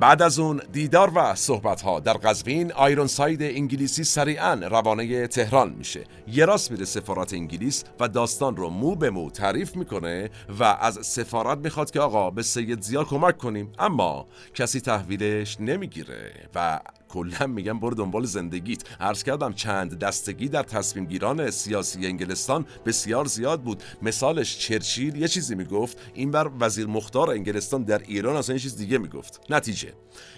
بعد از اون دیدار و صحبت ها در قزوین آیرون ساید انگلیسی سریعا روانه تهران میشه. یه راست میره سفارت انگلیس و داستان رو مو به مو تعریف می‌کنه و از سفارت می‌خواد که آقا به سید زیا کمک کنیم اما کسی تحویلش نمی‌گیره و کلا میگم برو دنبال زندگیت. عرض کردم چند دستگی در تصمیم گیران سیاسی انگلستان بسیار زیاد بود. مثالش چرچیل یه چیزی می‌گفت این بر وزیر مختار انگلستان در ایران اصلا یه چیز دیگه می‌گفت. نتیجه.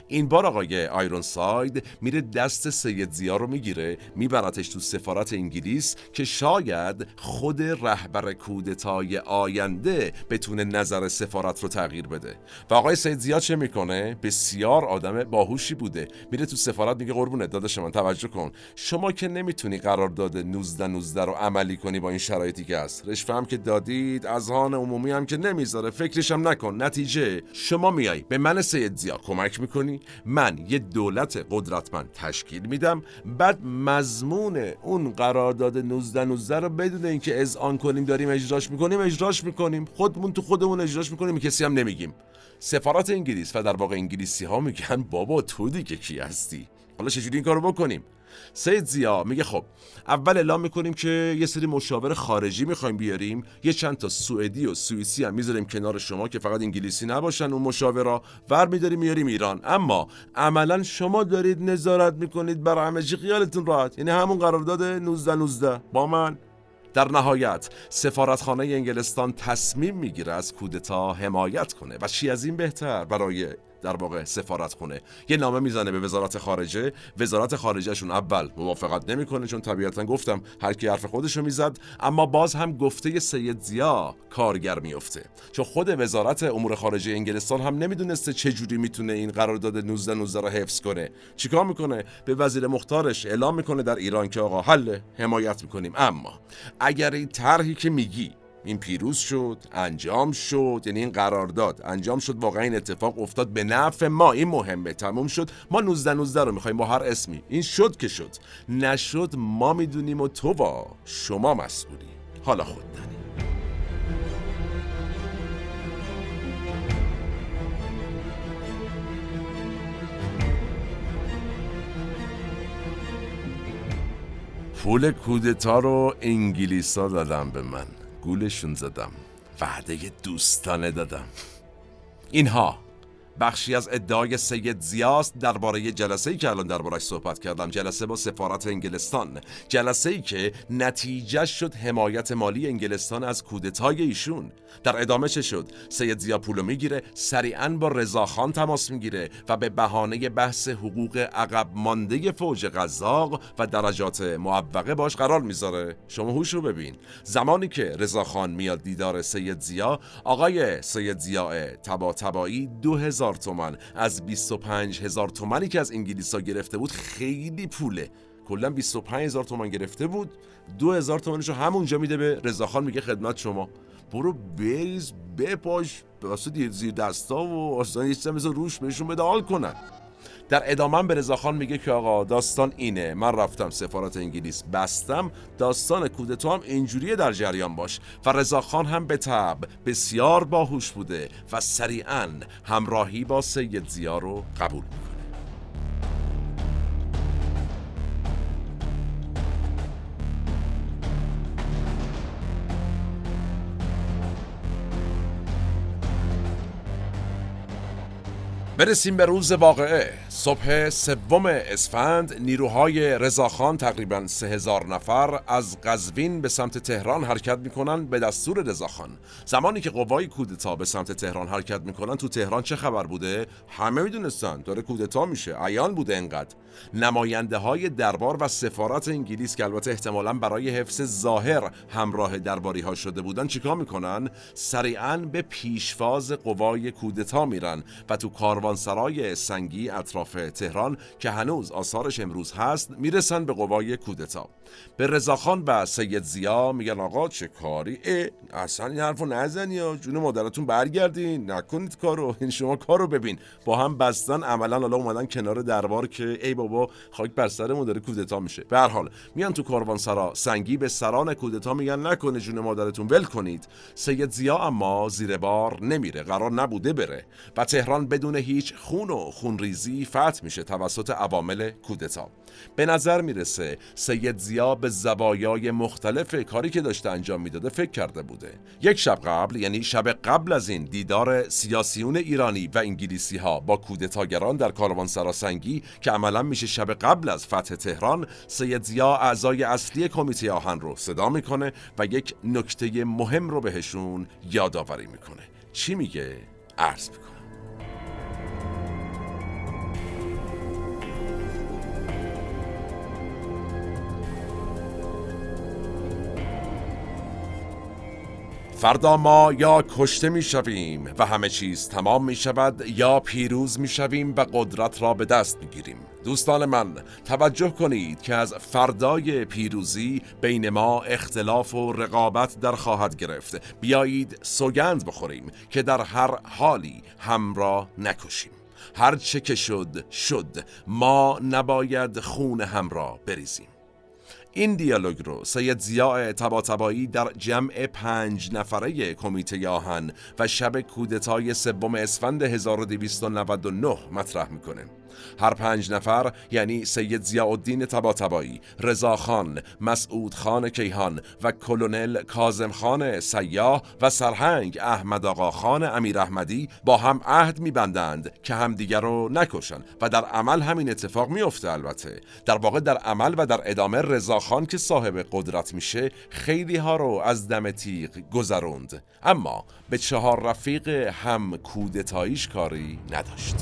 این بار آقای آیرون ساید میره دست سید زیا رو می‌گیره میبرتش تو سفارت انگلیس که شاید خود رهبر کودتای آینده بتونه نظر سفارت رو تغییر بده. و آقای سید زیا چه می‌کنه؟ بسیار آدم باهوشی بوده. میره تو سفارت میگه قربونت داداش من توجه کن. شما که نمی‌تونی قرارداد 19 19 رو عملی کنی با این شرایطی که هست. رشوه هم که دادید از هان عمومی هم که نمی‌ذاره. فکرش هم نکن. نتیجه شما میای به من سید زیا کمک می‌کنی. من یه دولت قدرتمند تشکیل میدم. بعد مضمون اون قرارداد 19 19 رو بدون اینکه آن کنیم داریم اجراش می‌کنیم اجراش می‌کنیم. خودمون تو خودمون اجراش می‌کنیم. کسی هم نمیگیم. سفارت انگلیس و در واقع انگلیسی ها میگن بابا تو دیگه کی هستی؟ حالا چجوری این کارو بکنیم؟ سید زیا میگه خب اول اعلام می‌کنیم که یه سری مشاور خارجی می‌خوایم بیاریم یه چند تا سوئدی و سوئیسی هم می‌ذاریم کنار شما که فقط انگلیسی نباشن اون مشاورا ور میداریم میاریم ایران. اما عملا شما دارید نظارت می‌کنید بر همه چی خیالتون راحت. یعنی همون قرارداد 19 19 با من. در نهایت سفارتخانه انگلستان تصمیم می‌گیره از کودتا حمایت کنه و چی از این بهتر برای در واقع سفارت خونه. یه نامه می‌زنه به وزارت خارجه. وزارت خارجهشون اول موافقت نمی‌کنه چون طبیعتا گفتم هر کی حرف خودشو می‌زد اما باز هم گفته سید زیا کارگر میفته چون خود وزارت امور خارجه انگلستان هم نمی‌دونسته چه جوری می‌تونه این قرارداد 19 19 رو حفظ کنه. چیکار می‌کنه؟ به وزیر مختارش اعلام می‌کنه در ایران که آقا حل حمایت می‌کنیم. اما اگر این طرحی که میگی این پیروز شد انجام شد یعنی این قرارداد انجام شد واقعا این اتفاق افتاد به نفع ما. این مهمه تموم شد. ما 19 19 رو می‌خوایم با هر اسمی. این شد که شد. نشد ما می‌دونیم و تو با شما مسئولی حالا خود دانی پول کودتا رو انگلیسا دادم به من. گولشون زدم. وعده دوستانه دادم. اینها. بخشی از ادعای سید زیاست. درباره جلسه ای که الان دربارش صحبت کردم. جلسه با سفارت انگلستان. جلسه ای که نتیجه شد حمایت مالی انگلستان از کودتای ایشون. در ادامه چه شد؟ سید زیا پولو می‌گیره سریعا با رضاخان تماس می‌گیره و به بهانه بحث حقوق عقب مانده فوج قزاق و درجات معوقه باش قرار می‌ذاره. شما هوش رو ببین. زمانی که رضاخان میاد دیدار سید زیا آقای سید زیا تبا تبایی 2000 هزار تومن. از 25 هزار تومنی که از انگلیس ها گرفته بود خیلی پوله. کلا 25 هزار تومن گرفته بود. 2000 تومنشو همونجا میده به رضاخان میگه خدمت شما. برو بریز بپاش. واسه زیر دستا و اصلا یه چیزا روش بهشون بده حال کنن. در ادامه به رضاخان میگه که آقا داستان اینه. من رفتم سفارت انگلیس بستم. داستان کودتا هم اینجوریه در جریان باش. و رضاخان هم به تب بسیار باهوش بوده و سریعا همراهی با سید زیا رو قبول می‌کنه. برسیم به روز واقعه. صبح سوم اسفند نیروهای رضاخان تقریبا سه هزار نفر از قزوین به سمت تهران حرکت می‌کنن به دستور رضاخان زمانی که قوای کودتا به سمت تهران حرکت می‌کنن تو تهران چه خبر بوده؟ همه می‌دونستن. داره کودتا میشه. عیان بوده انقدر. نماینده های دربار و سفارت انگلیس که البته احتمالا برای حفظ ظاهر همراه درباری ها شده بودن چیکار می‌کنن؟ سریعا به پیشواز قوای کودتا میرن و تو کاروانسرای سنگی اطراف تهران که هنوز آثارش امروز هست می‌رسن به قوای کودتا. به رضاخان و سید زیا میگن آقا چه کاری؟ اه اصلا این حرفو نزنی یا جون مادرتون برگردین نکنید کارو این شما کارو ببین. با هم بستن عملا حالا اومدن کنار دربار که ای بابا خاک بر سرمون داره کودتا میشه. به هر حال میان تو کاروانسرا سنگی به سران کودتا میگن نکنه جون مادرتون ول کنید. سید زیا اما زیر بار نمیره قرار نبوده بره. و تهران بدون هیچ خون و خونریزی فتح میشه توسط عوامل کودتا. به نظر می‌رسه سید زیا به زوایای مختلف کاری که داشته انجام می‌داده فکر کرده بوده. یک شب قبل یعنی شب قبل از این دیدار سیاسیون ایرانی و انگلیسی ها با کودتاگران در کاروان سنگی که عملا میشه شب قبل از فتح تهران سید زیا اعضای اصلی کمیته آهن رو صدا می‌کنه و یک نکته مهم رو بهشون یادآوری می‌کنه. چی میگه؟ عرض می‌کنه فردا ما یا کشته می شویم و همه چیز تمام می شود یا پیروز می شویم و قدرت را به دست می گیریم دوستان من توجه کنید که از فردای پیروزی بین ما اختلاف و رقابت در خواهد گرفت. بیایید سوگند بخوریم که در هر حالی هم را نکشیم. هر چه که شد شد. ما نباید خون هم را بریزیم. این دیالوگ رو سید زیاء تباتبایی در جمع پنج نفره کمیته آهن و شب کودتای سوم اسفند 1299 مطرح می‌کنه. هر پنج نفر یعنی سید ضیاء الدین تباتبایی، رضاخان، مسعود خان کیهان و کلونل کازم خان سیاه و سرهنگ احمد آقا خان امیر احمدی با هم عهد میبندند که همدیگر رو نکشن. و در عمل همین اتفاق میفته البته. در واقع در عمل و در ادامه رضاخان که صاحب قدرت میشه خیلی ها رو از دم تیغ گذروند. اما به چهار رفیق هم کودتاییش کاری نداشت.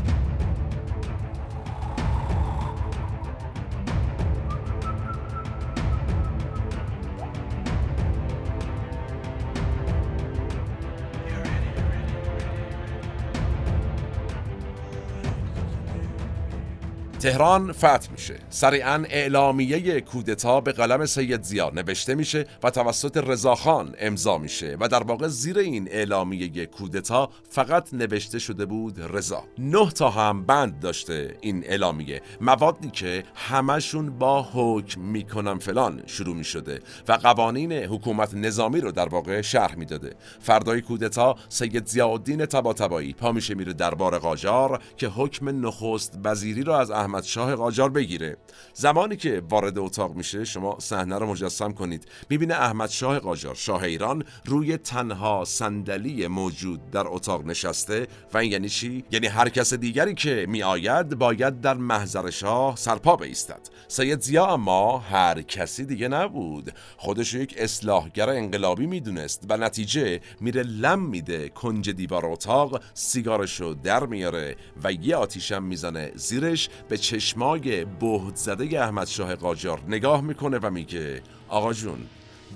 تهران فتح میشه. سریعا اعلامیه کودتا به قلم سید زیا نوشته میشه و توسط رضاخان امضا میشه و در واقع زیر این اعلامیه کودتا فقط نوشته شده بود رضا. نه تا هم بند داشته این اعلامیه. موادی که همشون با حکم می‌کنم فلان شروع می‌شده و قوانین حکومت نظامی رو در واقع شرح می‌داده. فردای کودتا سید ضیاءالدین طباطبایی پا میشه میره دربار قاجار که حکم نخست وزیری رو از احمد شاه قاجار بگیره. زمانی که وارد اتاق میشه شما صحنه رو مجسم کنید. می‌بینه احمد شاه قاجار شاه ایران روی تنها صندلی موجود در اتاق نشسته. و این یعنی چی؟ یعنی هر کس دیگری که میآید باید در محضر شاه سرپا بایستد سید زیا اما هر کسی دیگه نبود. خودش یک اصلاحگر انقلابی می‌دونست و نتیجه میره لم میده. کنج دیوار اتاق سیگارشو در میاره و یه آتیشم می‌زنه زیرش به چشمای بهت زده احمد شاه قاجار نگاه می‌کنه و میگه آقا جون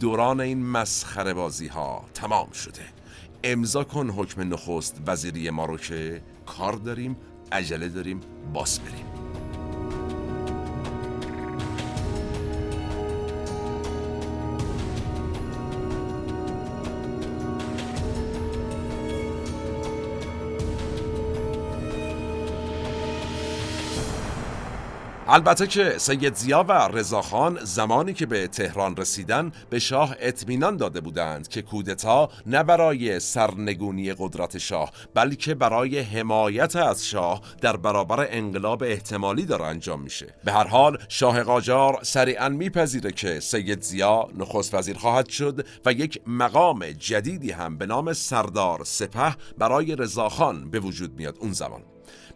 دوران این مسخره بازی ها تمام شده. امضا کن حکم نخست وزیری ما رو که کار داریم عجله داریم باس بریم. البته که سید زیا و رضاخان زمانی که به تهران رسیدن به شاه اطمینان داده بودند که کودتا نه برای سرنگونی قدرت شاه بلکه برای حمایت از شاه در برابر انقلاب احتمالی داره انجام میشه. به هر حال شاه قاجار سریعا میپذیره که سید زیا نخست وزیر خواهد شد و یک مقام جدیدی هم به نام سردار سپه برای رضاخان به وجود میاد اون زمان.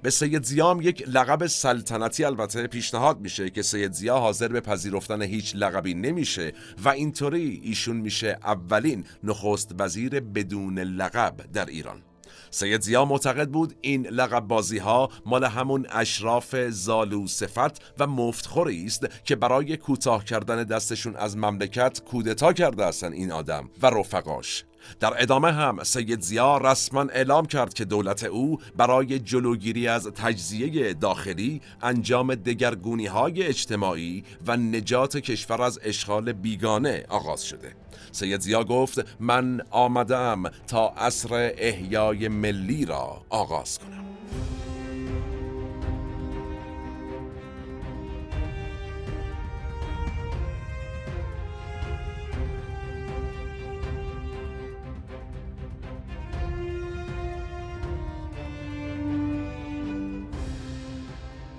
به سید زیام یک لقب سلطنتی البته پیشنهاد میشه که سید زیا حاضر به پذیرفتن هیچ لقبی نمیشه و اینطوری ایشون میشه اولین نخست وزیر بدون لقب در ایران. سید زیا معتقد بود این لقب بازی ها مال همون اشراف زالو صفت و مفتخوری است که برای کوتاه کردن دستشون از مملکت کودتا کرده هستن این آدم و رفقاش. در ادامه هم سید زیا رسما اعلام کرد که دولت او برای جلوگیری از تجزیه داخلی انجام دگرگونی های اجتماعی و نجات کشور از اشغال بیگانه آغاز شده. سید زیا گفت من آمدم تا اصر احیای ملی را آغاز کنم.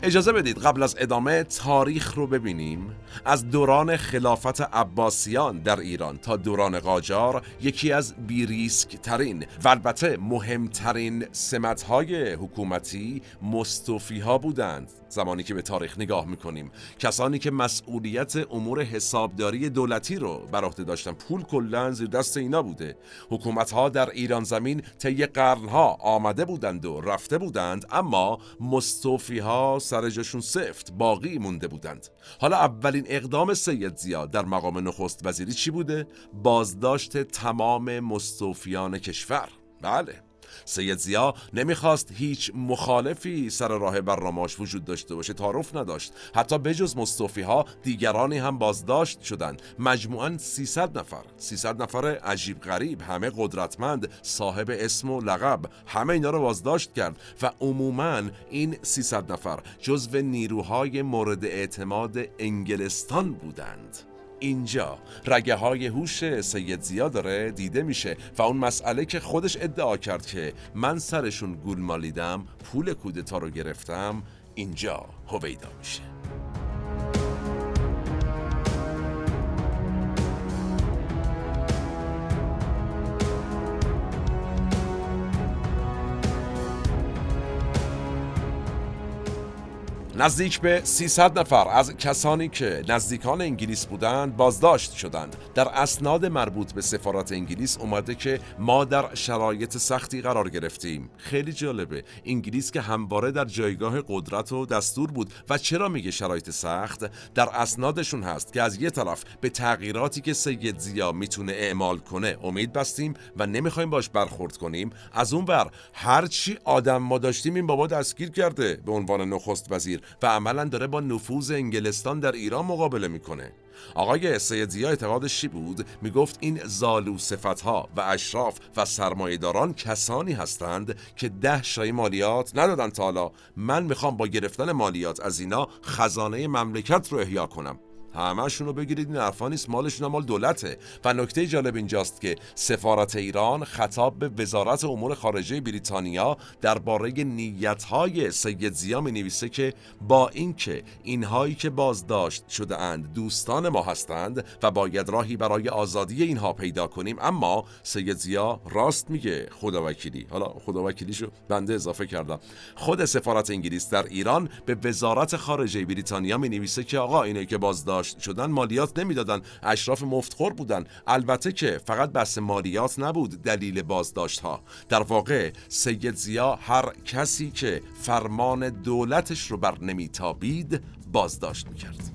اجازه بدید قبل از ادامه تاریخ رو ببینیم. از دوران خلافت عباسیان در ایران تا دوران قاجار یکی از بیریسک ترین و البته مهمترین سمت های حکومتی مستوفی ها بودند. زمانی که به تاریخ نگاه می‌کنیم. کسانی که مسئولیت امور حسابداری دولتی رو بر عهده داشتن پول کلا زیر دست اینا بوده. حکومت ها در ایران زمین طی قرنها آمده بودند و رفته بودند اما مستوفی ها سر جاشون سفت باقی مونده بودند. حالا اولین اقدام سید زیاد در مقام نخست وزیری چی بوده؟ بازداشت تمام مستوفیان کشور. بله. سید زیا نمی‌خواست هیچ مخالفی سر راه برنامه‌اش وجود داشته باشه تعارف نداشت. حتی بجز مصطفی ها دیگرانی هم بازداشت شدند. مجموعاً 300 نفر. 300 نفر عجیب غریب همه قدرتمند صاحب اسم و لقب همه اینا رو بازداشت کرد و عموما این 300 نفر جزو نیروهای مورد اعتماد انگلستان بودند. اینجا. رگه های هوش سید زیا داره دیده میشه. و اون مسئله که خودش ادعا کرد که من سرشون گول مالیدم پول کودتا رو گرفتم اینجا هویدا میشه. نزدیک به 300 نفر از کسانی که نزدیکان انگلیس بودند بازداشت شدند. در اسناد مربوط به سفارت انگلیس اومده که ما در شرایط سختی قرار گرفتیم. خیلی جالبه. انگلیس که همواره در جایگاه قدرت و دستور بود و چرا میگه شرایط سخت؟ در اسنادشون هست که از یه طرف به تغییراتی که سید زیا می‌تونه اعمال کنه امید بستیم و نمی‌خوایم باش برخورد کنیم. از اون بر هرچی آدم ما داشتیم این بابا دستگیر کرده به عنوان نخست وزیر. و عملا داره با نفوذ انگلستان در ایران مقابله می‌کنه. آقای سید اعتقادش چی بود؟ می‌گفت این زالو ها و اشراف و سرمایهداران کسانی هستند که ده شای مالیات ندادن تا حالا. من می‌خوام با گرفتن مالیات از اینا خزانه مملکت رو احیا کنم. همهشون رو بگیرید این حرفا نیست. مالشون مال دولته. و نکته جالب اینجاست که سفارت ایران خطاب به وزارت امور خارجه بریتانیا درباره نیتهای سید زیا می نویسه که با اینکه اینهایی که بازداشت شده اند دوستان ما هستند و باید راهی برای آزادی اینها پیدا کنیم اما سید زیا راست میگه خداوکیلی حالا خداوکیلیشو بنده اضافه کردم. خود سفارت انگلیس در ایران به وزارت خارجه بریتانیا می نویسه که آقا اینه که بازداشت شدن مالیات نمی‌دادن. اشراف مفتخور بودن. البته که فقط بحث مالیات نبود دلیل بازداشت ها در واقع سید زیا هر کسی که فرمان دولتش رو بر نمیتابید بازداشت می‌کرد.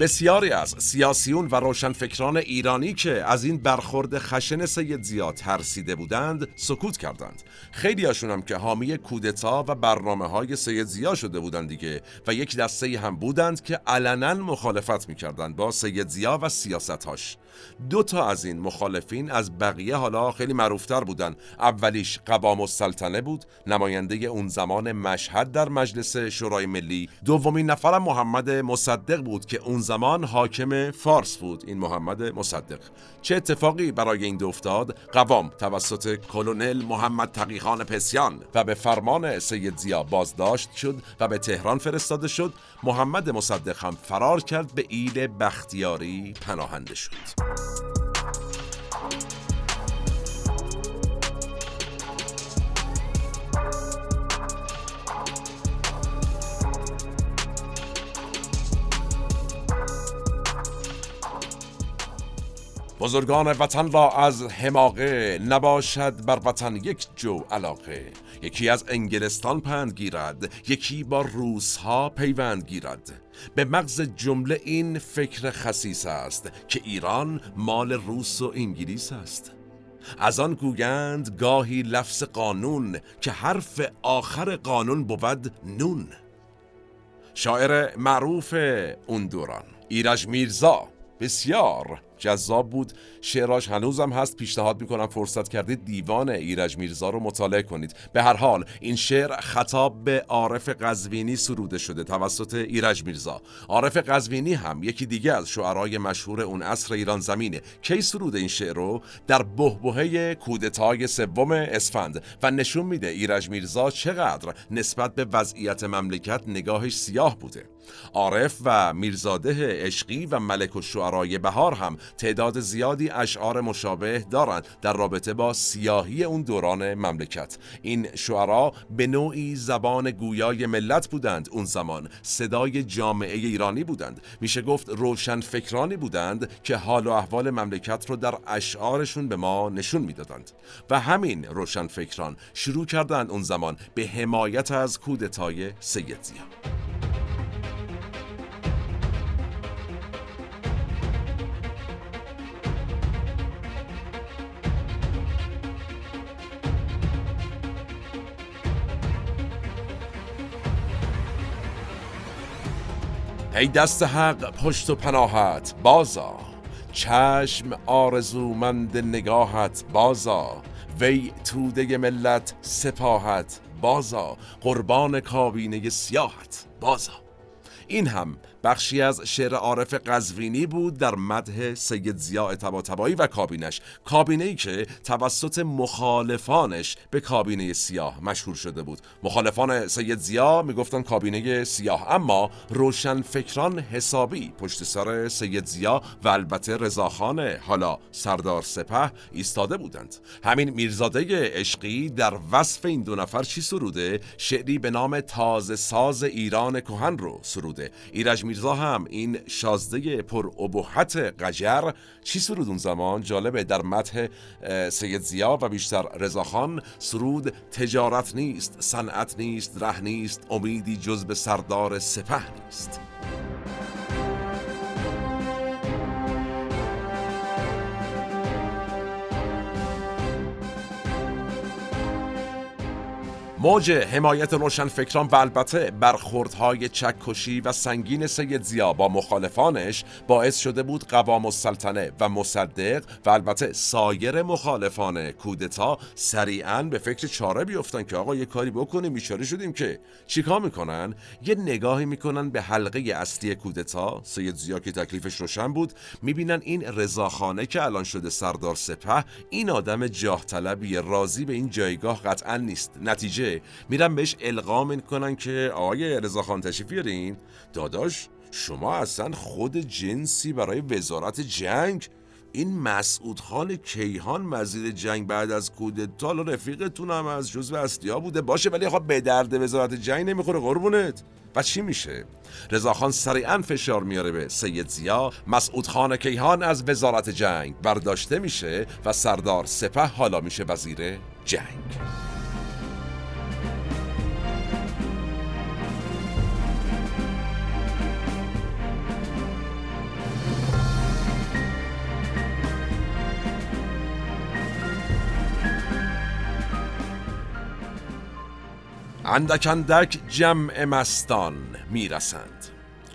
بسیاری از سیاسیون و روشنفکران ایرانی که از این برخورد خشن سید زیاد ترسیده بودند سکوت کردند. خیلی هم که حامی کودتا و برنامه های سید زیا شده بودند دیگه و یک دسته هم بودند که علنا مخالفت می‌کردند با سید زیا و سیاستهاش. دو تا از این مخالفین از بقیه حالا خیلی معروفتر بودن. اولیش قوام السلطنه بود نماینده اون زمان مشهد در مجلس شورای ملی. دومین نفرم محمد مصدق بود که اون زمان حاکم فارس بود این محمد مصدق. چه اتفاقی برای این دو افتاد؟ قوام توسط کلونل محمد تقیخان پسیان و به فرمان سید زیا بازداشت شد و به تهران فرستاده شد. محمد مصدق هم فرار کرد به ایل بختیاری پناهنده شد. بزرگان وطن را از حماقه نباشد بر وطن یک جو علاقه. یکی از انگلستان پند گیرد یکی با روس ها پیوند گیرد. به مغز جمله این فکر خصیص است که ایران مال روس و انگلیس است. از آن گویند گاهی لفظ قانون که حرف آخر قانون بود نون. شاعر معروف اون دوران ایرج میرزا بسیار جذاب بود. شعراش هنوزم هست. پیشنهاد می‌کنم فرصت کردید دیوان ایرج میرزا رو مطالعه کنید. به هر حال این شعر خطاب به عارف قزوینی سروده شده توسط ایرج میرزا. عارف قزوینی هم یکی دیگه از شعرهای مشهور اون عصر ایران زمینه. کی سروده این شعر رو؟ در بهبهه کودتای سوم اسفند. و نشون میده ایرج میرزا چقدر نسبت به وضعیت مملکت نگاهش سیاه بوده. عارف و میرزاده عشقی و ملک و شعرای بهار هم تعداد زیادی اشعار مشابه دارند در رابطه با سیاهی اون دوران مملکت. این شعرا به نوعی زبان گویای ملت بودند اون زمان. صدای جامعه ایرانی بودند. میشه گفت روشن فکرانی بودند که حال و احوال مملکت رو در اشعارشون به ما نشون می‌دادند. و همین روشن فکران شروع کردند اون زمان به حمایت از کودتای سید زیا ای دست حق پشت و پناهت بازا. چشم آرزومند نگاهت بازا. وی توده ملت سپاهت بازا. قربان کابینه سیاهت بازا. این هم بخشی از شعر عارف قزوینی بود در مدح سید زیاء طباطبایی و کابینش. کابینه ای که توسط مخالفانش به کابینه سیاه مشهور شده بود. مخالفان سید زیا می‌گفتن کابینه سیاه اما روشن فکران حسابی پشت سر سید زیا و البته رضاخان حالا سردار سپه ایستاده بودند. همین میرزاده عشقی در وصف این دو نفر چی سروده؟ شعری به نام تازه ساز ایران کهن رو سروده. ایرج میرزا هم این شازده پر ابهت قجر چی سرود اون زمان؟ جالبه در متح سید زیا و بیشتر رضاخان سرود تجارت نیست صنعت نیست ره نیست امیدی جز به سردار سپه نیست. موج حمایت روشنفکران و البته برخوردهای چکشی و سنگین سید زیا با مخالفانش باعث شده بود قوام السلطنه و مصدق و البته سایر مخالفان کودتا سریعا به فکر چاره بیفتن که آقا یه کاری بکنیم بیچاره شدیم که. چیکار می‌کنن؟ یه نگاهی می‌کنن به حلقه اصلی کودتا سید زیا که تکلیفش روشن بود. می‌بینن این رضاخانه که الان شده سردار سپه این آدم جاه طلبی راضی به این جایگاه قطعا نیست. نتیجه میرن بهش القا می‌کنن که آقای رضاخان تشریف بیارین. داداش شما اصلا خود جنسی برای وزارت جنگ؟ این مسعود خان کیهان وزیر جنگ بعد از کودتا رفیقتون هم از جزو اصلیا بوده. باشه ولی خب به درد وزارت جنگ نمی‌خوره قربونت. و چی میشه؟ رضاخان سریعا فشار میاره به سید زیا مسعود خان کیهان از وزارت جنگ برداشته میشه و سردار سپه حالا میشه وزیر جنگ. اندک اندک جمع مستان می‌رسند.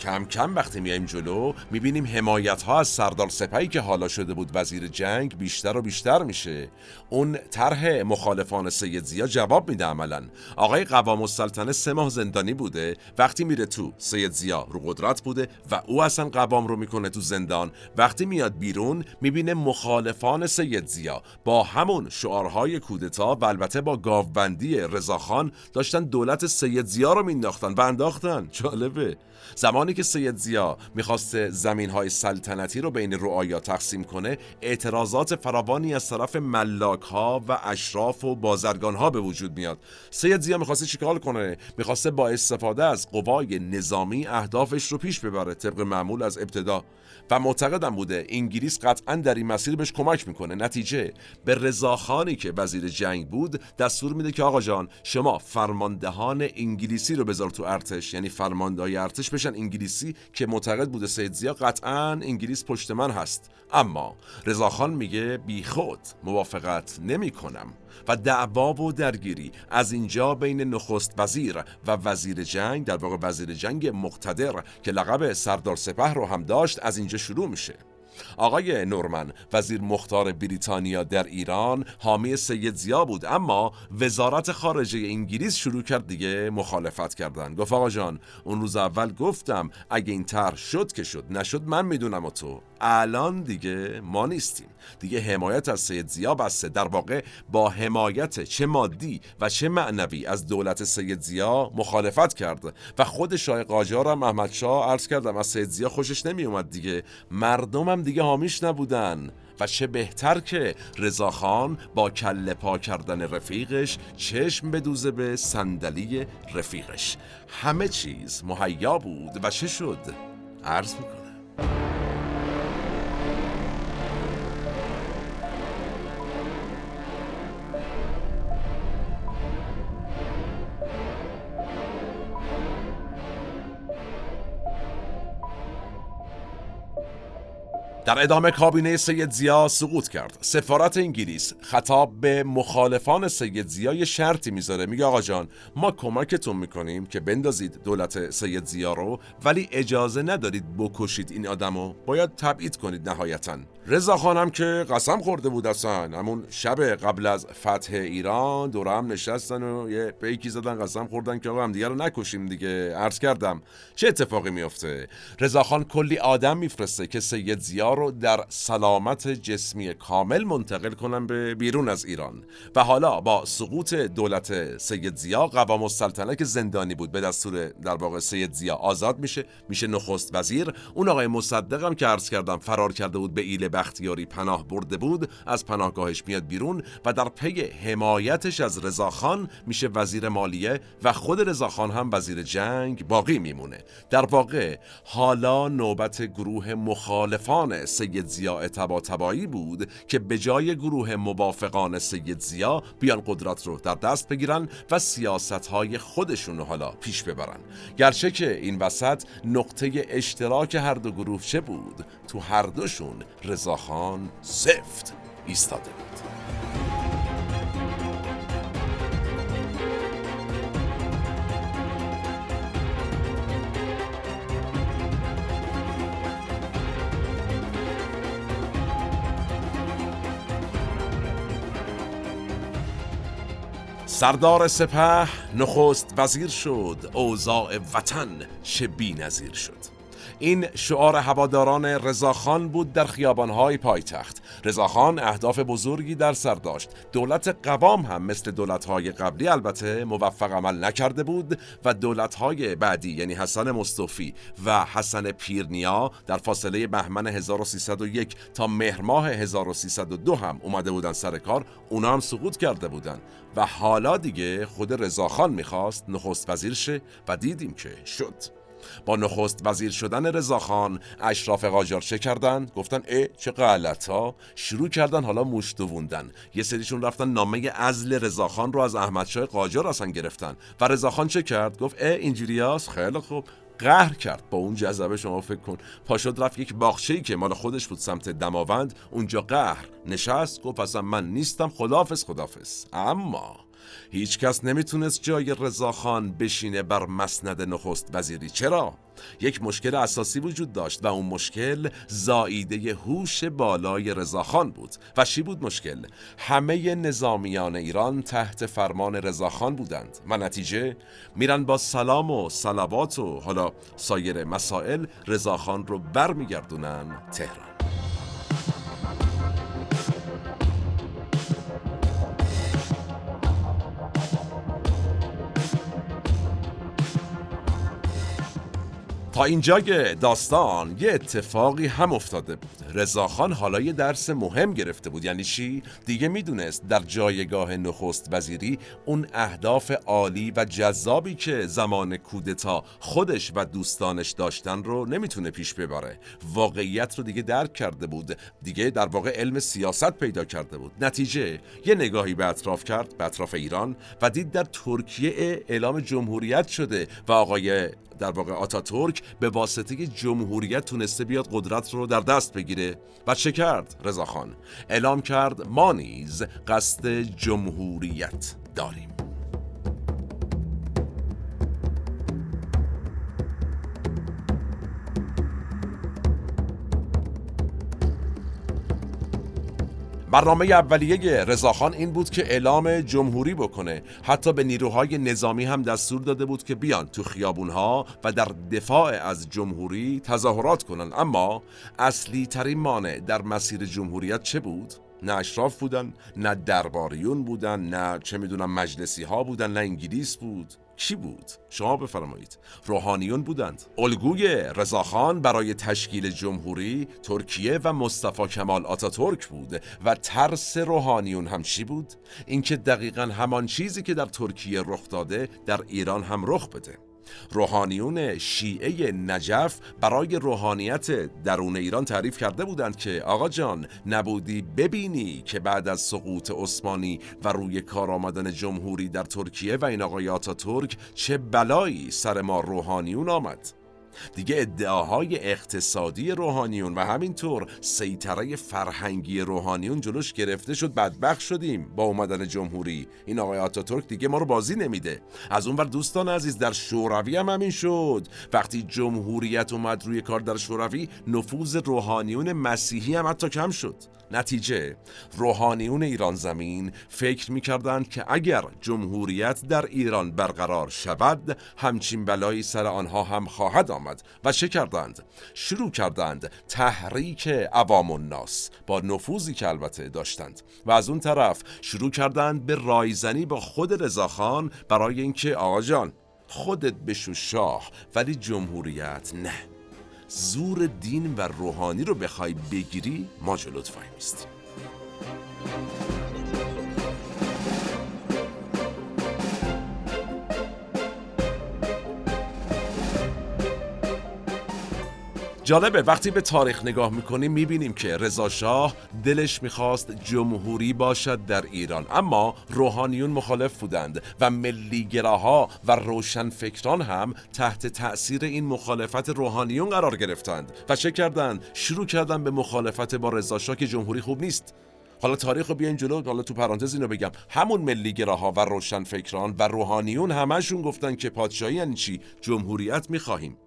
کم کم وقتی میایم جلو می‌بینیم حمایت ها از سردار سپهی که حالا شده بود وزیر جنگ بیشتر و بیشتر میشه. اون طرح مخالفان سید زیا جواب میده عملا. آقای قوام السلطنه سه ماه زندانی بوده وقتی میره تو سید زیا رو قدرت بوده و او اصلا قوام رو می‌کنه تو زندان. وقتی میاد بیرون می‌بینه مخالفان سید زیا با همون شعارهای کودتا و البته با گاوبندی رضاخان داشتن دولت سید زیا رو مینداختن و انداختن. جالبه. زمانی که سید زیا می‌خواست زمین های سلطنتی رو بین رعایا تقسیم کنه اعتراضات فراوانی از طرف ملاک ها و اشراف و بازرگان ها به وجود میاد. سید زیا می‌خواسته چیکار کنه؟ می‌خواسته با استفاده از قوای نظامی اهدافش رو پیش ببره طبق معمول از ابتدا. و معتقدم بوده انگلیس قطعا در این مسیر بهش کمک می‌کنه. نتیجه به رضاخانی که وزیر جنگ بود دستور میده که آقا جان شما فرماندهان انگلیسی رو بذار تو ارتش. یعنی فرماندهای ارتش بشن انگلیسی که معتقد بوده سید زیا قطعا انگلیس پشت من هست. اما رضاخان میگه بیخود موافقت نمی کنم و دعوا و درگیری از اینجا بین نخست وزیر و وزیر جنگ در واقع وزیر جنگ مقتدر که لقب سردار سپه رو هم داشت از اینجا شروع میشه. آقای نورمن وزیر مختار بریتانیا در ایران حامی سید زیا بود اما وزارت خارجه انگلیس شروع کرد دیگه مخالفت کردن. گفت آقا جان اون روز اول گفتم اگه این طرح شد که شد نشد من می‌دونم و تو. الان دیگه ما نیستیم. دیگه حمایت از سید زیا بسته. در واقع با حمایت چه مادی و چه معنوی از دولت سید زیا مخالفت کرد و خود شاه قاجار هم احمد شاه عرض کردم از سید زیا خوشش نمی اومد دیگه مردمم دیگه حامیش نبودن. و چه بهتر که رضاخان با کله پا کردن رفیقش چشم بدوزه به صندلی رفیقش. همه چیز مهیا بود و چه شد؟ عرض می‌کنه در ادامه کابینه سید زیا سقوط کرد. سفارت انگلیس خطاب به مخالفان سید زیا یه شرطی می‌ذاره. میگه آقا جان ما کمکتون می‌کنیم که بندازید دولت سید زیا رو ولی اجازه ندارید بکشید این آدمو. باید تبعید کنید نهایتا. رضا خانم که قسم خورده بود اصلا. همون شب قبل از فتح ایران دور هم نشستن و یه پیکی زدن قسم خوردن که آقا هم دیگه رو نکشیم دیگه. عرض کردم چه اتفاقی میفته؟ رضا خان کلی آدم میفرسته که سید زیا رو در سلامت جسمی کامل منتقل کنن به بیرون از ایران. و حالا با سقوط دولت سید زیا قوام السلطنه که زندانی بود به دستور در واقع سید زیا آزاد میشه میشه نخست وزیر. اون آقای مصدقم که عرض کردم فرار کرده بود به ایل بختیاری پناه برده بود از پناهگاهش میاد بیرون و در پی حمایتش از رضاخان میشه وزیر مالیه و خود رضاخان هم وزیر جنگ باقی میمونه. در واقع حالا نوبت گروه مخالفان سید زیا تبا تبایی بود که به جای گروه موافقان سید زیا بیان قدرت رو در دست بگیرن و سیاست های خودشون رو حالا پیش ببرن. گرچه که این وسط نقطه اشتراک هر دو گروه چه بود؟ تو هر دوشون رضاخان سفت ایستاده بود. سردار سپه نخست وزیر شد اوضاع وطن چه بی نظیر شد. این شعار هواداران رضاخان بود در خیابانهای پایتخت. رضاخان اهداف بزرگی در سر داشت. دولت قوام هم مثل دولتهای قبلی البته موفق عمل نکرده بود و دولتهای بعدی یعنی حسن مصطفی و حسن پیرنیا در فاصله بهمن 1301 تا مهر ماه 1302 هم اومده بودن سر کار اونا هم سقوط کرده بودن. و حالا دیگه خود رضاخان می‌خواست نخست وزیر شه و دیدیم که شد. با نخست وزیر شدن رضاخان اشراف قاجار چه کردن؟ گفتن ای چه غلطا شروع کردن حالا موش دووندن. یه سریشون رفتن نامه ازل رضاخان رو از احمدشاه قاجار اصلا گرفتن. و رضاخان چه کرد؟ گفت ای اینجوریاست خیلی خوب. قهر کرد. با اون جذبه شما فکر کن. پاشد رفت یک باغچه‌ای که مال خودش بود سمت دماوند. اونجا قهر نشست. گفت اصلا من نیستم. خدافز خدافز اما هیچ کس نمی‌تونست جای رضاخان بشینه بر مسند نخست وزیری. چرا؟ یک مشکل اساسی وجود داشت و اون مشکل زاییده هوش بالای رضاخان بود. و چی بود مشکل؟ همه نظامیان ایران تحت فرمان رضاخان بودند. و نتیجه؟ میرن با سلام و صلوات و حالا سایر مسائل رضاخان رو برمیگردونن تهران. تا اینجای داستان یه اتفاقی هم افتاده بود. رضاخان حالا یه درس مهم گرفته بود. یعنی چی؟ دیگه می‌دونست در جایگاه نخست وزیری اون اهداف عالی و جذابی که زمان کودتا خودش و دوستانش داشتن رو نمی‌تونه پیش ببره. واقعیت رو دیگه درک کرده بود. دیگه در واقع علم سیاست پیدا کرده بود. نتیجه یه نگاهی به اطراف کرد به اطراف ایران و دید در ترکیه اعلام جمهوریت شده و آقای در واقع آتاتورک به واسطه جمهوریت تونسته بیاد قدرت رو در دست بگیره. و چه کرد رضاخان اعلام کرد ما نیز قصد جمهوریت داریم. برنامه اولیه رضاخان این بود که اعلام جمهوری بکنه. حتی به نیروهای نظامی هم دستور داده بود که بیان تو خیابونها و در دفاع از جمهوری تظاهرات کنن. اما اصلی ترین مانع در مسیر جمهوریت چه بود؟ نه اشراف بودن نه درباریون بودن نه چه می‌دونم مجلسی ها بودن نه انگلیس بود. کی بود؟ شما بفرمایید روحانیون بودند الگوی رضاخان برای تشکیل جمهوری ترکیه و مصطفی کمال آتاتورک بود و ترس روحانیون هم چی بود؟ اینکه دقیقا همان چیزی که در ترکیه رخ داده در ایران هم رخ بده روحانیون شیعه نجف برای روحانیت درون ایران تعریف کرده بودند که آقا جان نبودی ببینی که بعد از سقوط عثمانی و روی کار آمدن جمهوری در ترکیه و این آقای ترک چه بلایی سر ما روحانیون آمد؟ دیگه ادعاهای اقتصادی روحانیون و همینطور سیطره فرهنگی روحانیون جلوش گرفته شد بدبخ شدیم با اومدن جمهوری. این آقای آتاتورک دیگه ما رو بازی نمیده. از اونور دوستان عزیز در شوروی هم همین شد. وقتی جمهوریت اومد روی کار در شوروی نفوذ روحانیون مسیحی هم حتی کم شد. نتیجه. روحانیون ایران زمین فکر می‌کردند که اگر جمهوریت در ایران برقرار شود همچین بلایی سر آنها هم خواهد آمد و چه کردند؟ شروع کردند تحریک عوام الناس با نفوذی که البته داشتند. و از اون طرف شروع کردند به رایزنی با خود رضاخان برای اینکه آقا جان خودت بشو شاه ولی جمهوریت نه. زور دین و روحانی رو بخوای بگیری ما جلوت وای میستیم. جالبه وقتی به تاریخ نگاه می‌کنیم می‌بینیم که رضا شاه دلش می‌خواست جمهوری باشد در ایران. اما روحانیون مخالف بودند و ملیگراها و روشنفکران هم تحت تأثیر این مخالفت روحانیون قرار گرفتند و چه کردند؟ شروع کردن به مخالفت با رضا شاه که جمهوری خوب نیست. حالا تاریخ رو بیاین جلو حالا تو پرانتز اینو بگم. همون ملیگراها و روشنفکران و روحانیون همشون گفتن که پادشاهی یعنی چی؟ جمهوریت می‌خواهیم.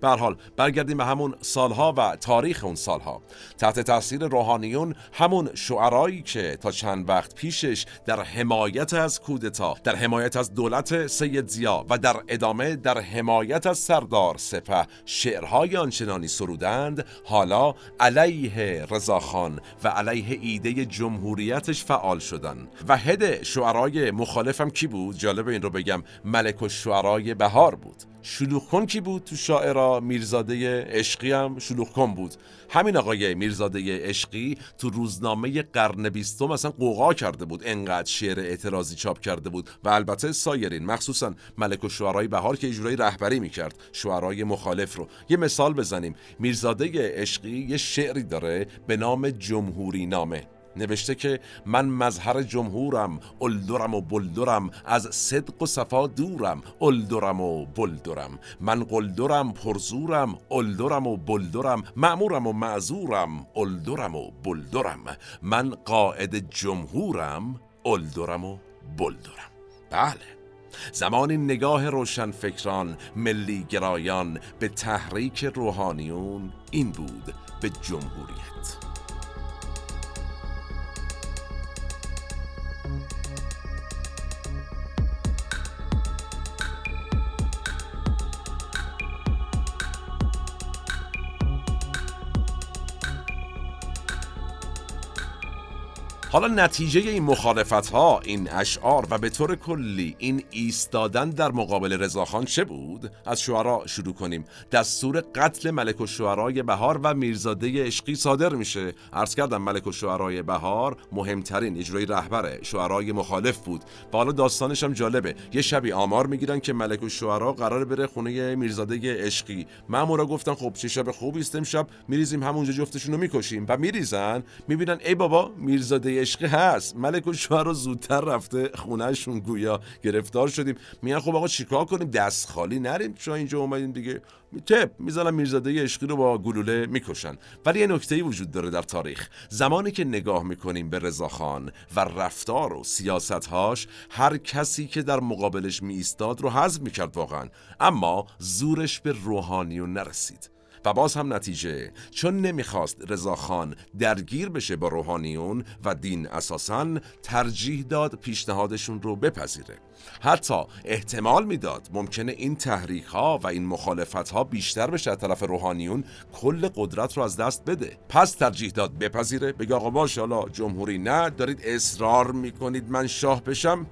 به حال برگردیم به همون سالها و تاریخ اون سالها. تحت تاثیر روحانیون همون شعرایی که تا چند وقت پیشش در حمایت از کودتا در حمایت از دولت سید زیا و در ادامه در حمایت از سردار سپه شعرهای آنچنانی سرودند حالا علیه رضاخان و علیه ایده جمهوریتش فعال شدن. و هد شعرای مخالفم کی بود؟ جالب این رو بگم ملک و شعرای بهار بود. شلوغ کن کی بود تو شاعرا؟ میرزاده عشقی هم شلوغ کن بود. همین آقای میرزاده عشقی تو روزنامه قرن بیستم اصلا قوقا کرده بود. انقدر شعر اعتراضی چاپ کرده بود و البته سایرین مخصوصا ملک و شعرهای بهار که اجرای رهبری می‌کرد. شعرهای مخالف رو. یه مثال بزنیم. میرزاده عشقی یه شعری داره به نام جمهوری نامه. نوشته که من مظهر جمهورم الدرم و بلدرم. از صدق و صفا دورم الدرم و بلدرم. من قلدرم پرزورم الدرم و بلدرم. معمورم و معذورم الدرم و بلدرم. من قائد جمهورم الدرم و بلدرم. بله. زمان نگاه روشنفکران ملی گرایان به تحریک روحانیون این بود به جمهوریت. حالا نتیجه این مخالفت ها این اشعار و به طور کلی این ایستادن در مقابل رضاخان چه بود؟ از شعرا شروع کنیم. دستور قتل ملک و شعرای بهار و میرزاده عشقی صادر میشه. عرض کردم ملک و شعرای بهار مهمترین اجرای رهبر شعرای مخالف بود. و حالا داستانش هم جالبه. یه شبی آمار می‌گیرن که ملک و شعرا قرار بره خونه میرزاده عشقی. مامورا گفتن خب چه شب خوبی است امشب. میریزیم همونجا جفتشون رو می‌کشیم. و میریزن. می‌بینن ای بابا میرزاده عشقی هست. ملک و رو زودتر رفته خونهشون گویا گرفتار شدیم. میان خب آقا چیکار کنیم؟ دست خالی نریم. چون اینجا اومدیم دیگه. تپ می‌زنن میرزاده عشقی رو با گلوله می‌کشن. ولی یه نکته وجود داره در تاریخ. زمانی که نگاه می‌کنیم به رضاخان و رفتار و سیاستهاش هر کسی که در مقابلش می ایستاد رو حذف می‌کرد واقعا. اما زورش به روحانیون نرسید. و باز هم نتیجه. چون نمی‌خواست رضاخان درگیر بشه با روحانیون و دین اساسا ترجیح داد پیشنهادشون رو بپذیره. حتی احتمال می‌داد ممکنه این تحریک ها و این مخالفت ها بیشتر بشه از طرف روحانیون کل قدرت رو از دست بده. پس ترجیح داد بپذیره. بگه آقا باشه جمهوری نه دارید اصرار می‌کنید من شاه بشم.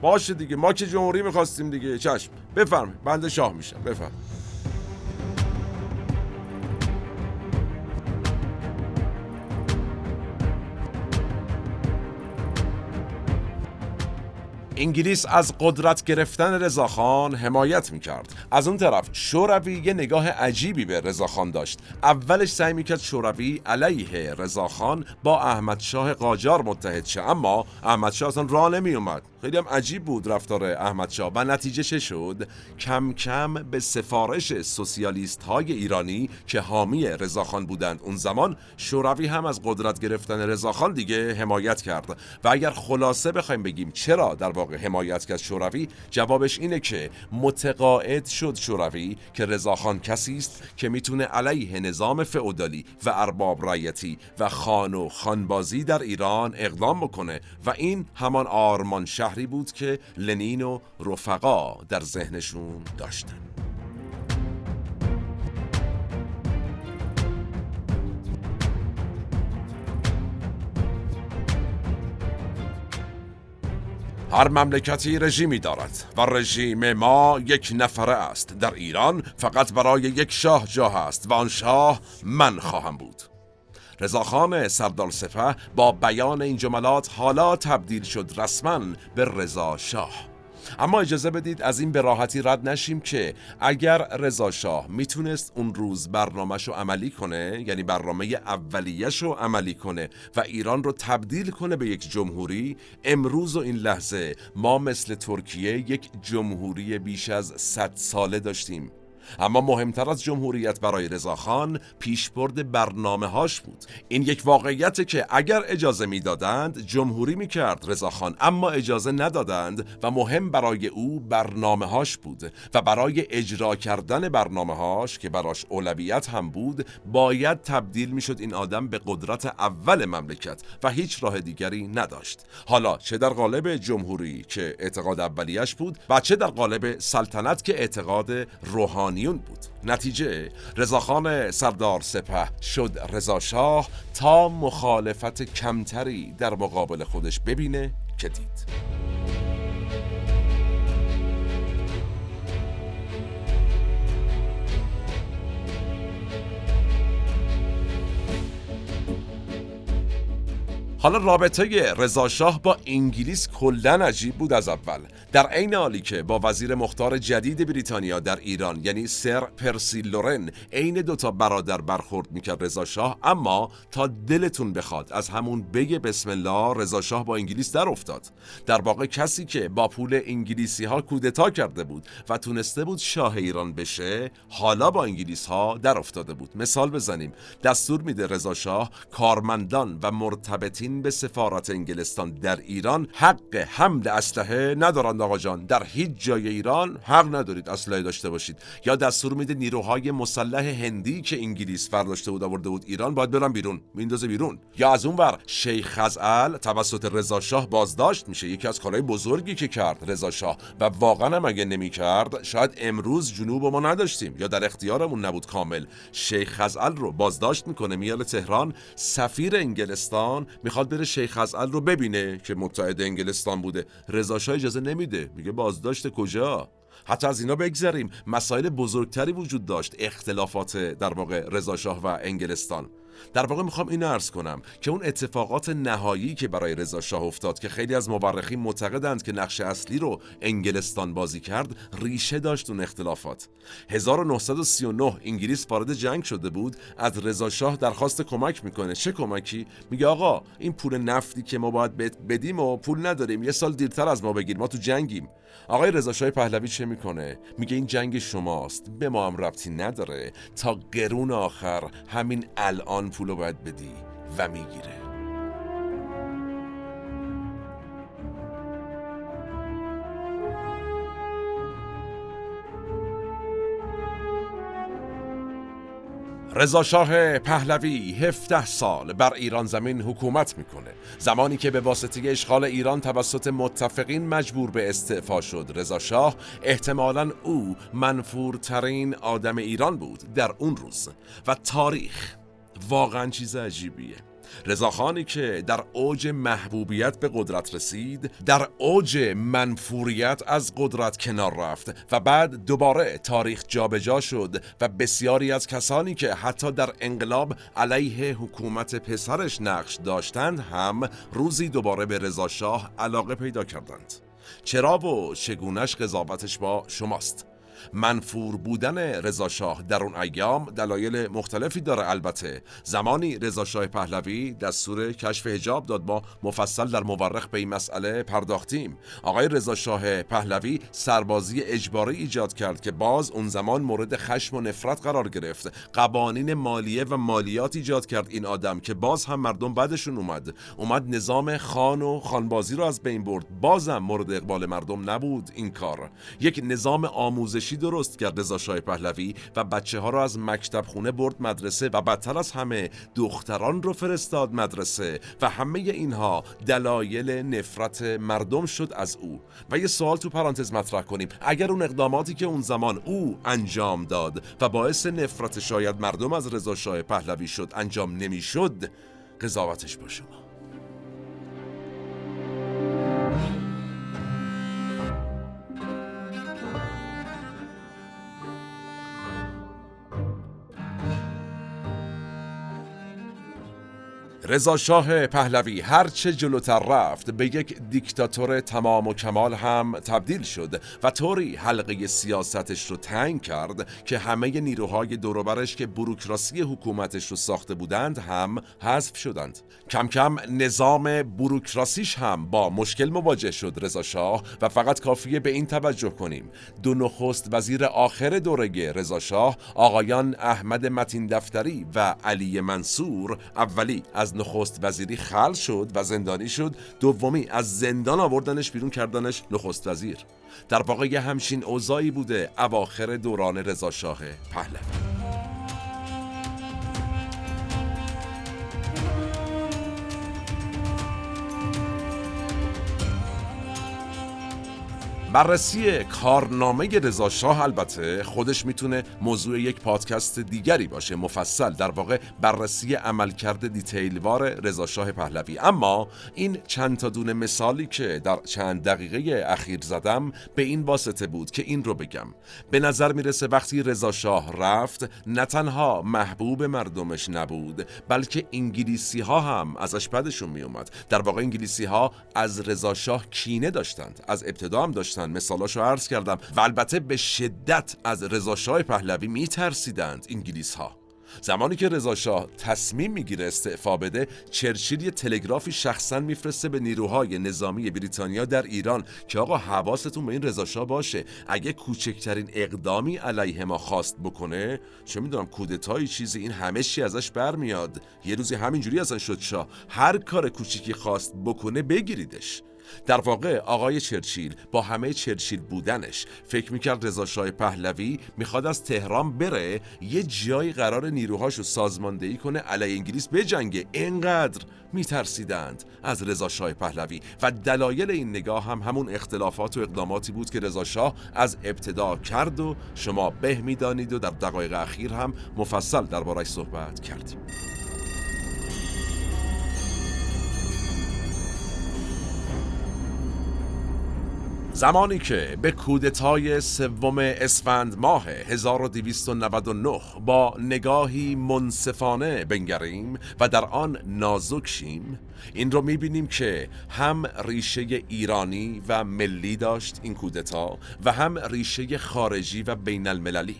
باشه دیگه ما که جمهوری می‌خواستیم دیگه. چشم بفرم بنده شاه میشم. بفرم انگلیس از قدرت گرفتن رضاخان حمایت می‌کرد. از اون طرف شوروی یه نگاه عجیبی به رضاخان داشت. اولش سعی می‌کرد شوروی علیه رضاخان با احمد شاه قاجار متحد شه اما احمد شاه اصلا راه نمیومد خیلی هم عجیب بود رفتار احمد شاه. و نتیجه چه شد؟ کم کم به سفارش سوسیالیست های ایرانی که حامی رضاخان بودند اون زمان شوروی هم از قدرت گرفتن رضاخان دیگه حمایت کرد. و اگر خلاصه بخوایم بگیم چرا در واقع حمایت کرد شوروی جوابش اینه که متقاعد شد شوروی که رضاخان کسی است که می‌تونه علیه نظام فئودالی و ارباب رایتی و خان و خانبازی در ایران اقدام بکنه. و این همان آرمان شهری بود که لنین و رفقا در ذهنشون داشتن. هر مملکتی رژیمی دارد و رژیم ما یک نفره است. در ایران فقط برای یک شاه جا است و آن شاه من خواهم بود. رضاخان سردار سپه با بیان این جملات حالا تبدیل شد رسما به رضا شاه. اما اجازه بدید از این به راحتی رد نشیم که اگر رضا شاه می‌تونست اون روز برنامهش رو عملی کنه یعنی برنامه اولیش رو عملی کنه و ایران رو تبدیل کنه به یک جمهوری امروز و این لحظه ما مثل ترکیه یک جمهوری بیش از 100 ساله داشتیم. اما مهمتر از جمهوریت برای رضاخان پیشبرد برنامه هاش بود. این یک واقعیت که اگر اجازه می‌دادند جمهوری می‌کرد رضاخان اما اجازه ندادند و مهم برای او برنامه هاش بود و برای اجرا کردن برنامه هاش که براش اولویت هم بود باید تبدیل می‌شد این آدم به قدرت اول مملکت و هیچ راه دیگری نداشت. حالا چه در قالب جمهوری که اعتقاد اولیش بود و چه در قالب سلطنت که اعتقاد روحانی بود. نتیجه رضاخان سردار سپه شد رضاشاه تا مخالفت کمتری در مقابل خودش ببینه که دید. حالا رابطه رضاشاه با انگلیس کلا عجیب بود از اول. در عین حالی که با وزیر مختار جدید بریتانیا در ایران یعنی سر پرسی لورن عین دوتا برادر برخورد می‌کرد رضا شاه اما تا دلتون بخواد از همون بگه بسم الله رضا شاه با انگلیس در افتاد. در واقع کسی که با پول انگلیسی ها کودتا کرده بود و تونسته بود شاه ایران بشه حالا با انگلیس ها در افتاده بود. مثال بزنیم دستور میده رضا شاه کارمندان و مرتبطین به سفارت انگلستان در ایران حق حمل اسلحه ندارند آقا جان. در هیچ جای ایران حق ندارید اسلحه داشته باشید. یا دستور میده نیروهای مسلح هندی که انگلیس فرداشته بود آورده بود ایران باید برن بیرون میندازه بیرون. یا از اون ور شیخ خزعل توسط رضا شاه بازداشت میشه. یکی از کارهای بزرگی که کرد رضا شاه. و واقعا هم اگه نمی‌کرد شاید امروز جنوب ما نداشتیم. یا در اختیارمون نبود کامل. شیخ خزعل رو بازداشت می‌کنه میال تهران. سفیر انگلستان می‌خواد بره شیخ خزعل رو ببینه که متحد انگلستان بوده. رضا شاه اجازه نمیده میگه بازداشت کجا؟ حتی از اینا بگذریم. مسائل بزرگتری وجود داشت اختلافات در واقع رضاشاه و انگلستان. در واقع می‌خوام این عرض کنم که اون اتفاقات نهایی که برای رضا شاه افتاد که خیلی از مورخین معتقدند که نقش اصلی رو انگلستان بازی کرد ریشه داشت اون اختلافات. 1939 انگلیس وارد جنگ شده بود از رضا شاه درخواست کمک می‌کنه. چه کمکی؟ میگه آقا این پول نفتی که ما باید بدیم و پول نداریم یه سال دیرتر از ما بگیر ما تو جنگیم. آقای رضا شاه پهلوی چه می‌کنه؟ میگه این جنگ شماست به ما هم ربطی نداره. تا قرون آخر همین الان پولو باید بدی و می‌گیره. رضا شاه پهلوی 17 سال بر ایران زمین حکومت می‌کنه. زمانی که به واسطه اشغال ایران توسط متفقین مجبور به استعفا شد رضا شاه احتمالا او منفورترین آدم ایران بود در اون روز. و تاریخ واقعا چیز عجیبیه. رضاخانی که در اوج محبوبیت به قدرت رسید در اوج منفوریت از قدرت کنار رفت و بعد دوباره تاریخ جابجا شد و بسیاری از کسانی که حتی در انقلاب علیه حکومت پسرش نقش داشتند هم روزی دوباره به رضا شاه علاقه پیدا کردند. چرا و چگونش قضاوتش با شماست؟ منفور بودن رضا شاه در اون ایام دلایل مختلفی داره. البته زمانی رضا شاه پهلوی دستور کشف حجاب داد ما مفصل در مورخ به این مسئله پرداختیم. آقای رضا شاه پهلوی سربازی اجباری ایجاد کرد که باز اون زمان مورد خشم و نفرت قرار گرفت. قوانین مالیه و مالیات ایجاد کرد این آدم که باز هم مردم بعدشون اومد. اومد نظام خان و خانبازی رو از بین برد. بازم مورد اقبال مردم نبود این کار. یک نظام آموزشی درست کرد رضا شاه پهلوی و بچه ها رو از مکتب خونه برد مدرسه و بدتر از همه دختران رو فرستاد مدرسه و همه اینها دلایل نفرت مردم شد از او. و یه سوال تو پرانتز مطرح کنیم. اگر اون اقداماتی که اون زمان او انجام داد و باعث نفرت شاید مردم از رضا شاه پهلوی شد انجام نمی‌شد قضاوتش با شما. رضا شاه پهلوی هرچه جلوتر رفت به یک دیکتاتور تمام و کمال هم تبدیل شد و طوری حلقه سیاستش رو تنگ کرد که همه نیروهای دوروبرش که بروکراسی حکومتش رو ساخته بودند هم حذف شدند. کم کم نظام بروکراسیش هم با مشکل مواجه شد رضا شاه و فقط کافیه به این توجه کنیم. دو نخست وزیر آخر دوره رضا شاه آقایان احمد متین دفتری و علی منصور اولی از نخست وزیری خل شد و زندانی شد. دومی از زندان آوردنش بیرون کردنش نخست وزیر. در واقع یه همچین اوضاعی بوده اواخر دوران رضاشاه پهلوی. بررسی کارنامه رضا شاه البته خودش می‌تونه موضوع یک پادکست دیگری باشه مفصل در واقع بررسی عملکرد دیتیلوار رضا شاه پهلوی. اما این چند تا دونه مثالی که در چند دقیقه اخیر زدم به این واسطه بود که این رو بگم. به نظر می‌رسه وقتی رضا شاه رفت نه تنها محبوب مردمش نبود بلکه انگلیسی ها هم ازش بدشون میومد در واقع انگلیسی ها از رضا شاه کینه داشتند از ابتدا هم داشتند. داشتن مثالاشو عرض کردم و البته به شدت از رضا پهلوی میترسیدند انگلیس ها زمانی که رضا شاه تصمیم می‌گیره استعفا بده چرچیل یه تلگرافی شخصا میفرسته به نیروهای نظامی بریتانیا در ایران که آقا حواستون به این رضا شاه باشه. اگه کوچکترین اقدامی علیه ما خواست بکنه چه می‌دونم کودتایی چیزی این همه چی ازش برمیاد. یه روزی همینجوری ازش شد شاه. هر کار کوچیکی خواست بکنه بگیریدش. در واقع آقای چرچیل با همه چرچیل بودنش فکر می‌کرد رضا شاه پهلوی می‌خواد از تهران بره یه جایی قرار نیروهاشو سازماندهی کنه علیه انگلیس بجنگه. اینقدر میترسیدند از رضا شاه پهلوی و دلایل این نگاه هم همون اختلافات و اقداماتی بود که رضا شاه از ابتدا کرد و شما به می‌دانید و در دقایق اخیر هم مفصل دربارش صحبت کردیم. زمانی که به کودتای سوم اسفند ماه 1299 با نگاهی منصفانه بنگریم و در آن نازک شیم این رو می‌بینیم که هم ریشه ایرانی و ملی داشت این کودتا و هم ریشه خارجی و بین المللی.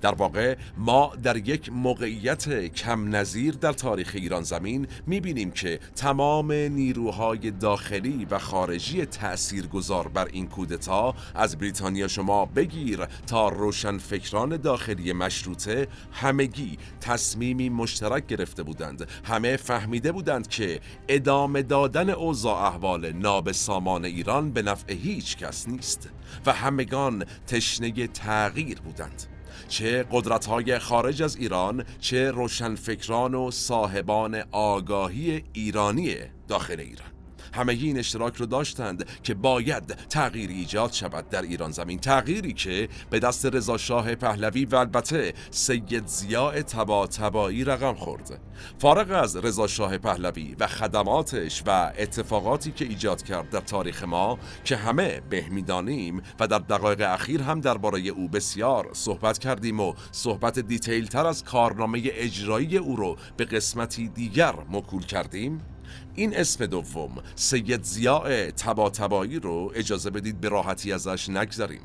در واقع ما در یک موقعیت کم نظیر در تاریخ ایران زمین می‌بینیم که تمام نیروهای داخلی و خارجی تاثیرگذار بر این کودتا از بریتانیا شما بگیر تا روشنفکران داخلی مشروطه همگی تصمیمی مشترک گرفته بودند. همه فهمیده بودند که ادامه دادن اوضاع احوال نابسامان ایران به نفع هیچ کس نیست و همگان تشنه تغییر بودند. چه قدرت‌های خارج از ایران چه روشنفکران و صاحبان آگاهی ایرانی داخل ایران. همه این اشتراک رو داشتند که باید تغییری ایجاد شود در ایران زمین. تغییری که به دست رضا شاه پهلوی و البته سید زیاء تبا تبایی رقم خورد. فارغ از رضا شاه پهلوی و خدماتش و اتفاقاتی که ایجاد کرد در تاریخ ما که همه بهمیدانیم و در دقایق اخیر هم درباره او بسیار صحبت کردیم و صحبت دیتیل تر از کارنامه اجرایی او رو به قسمتی دیگر مکول کردیم. این اسم دوم سید زیاء تبا تبایی رو اجازه بدید به راحتی ازش نگذریم.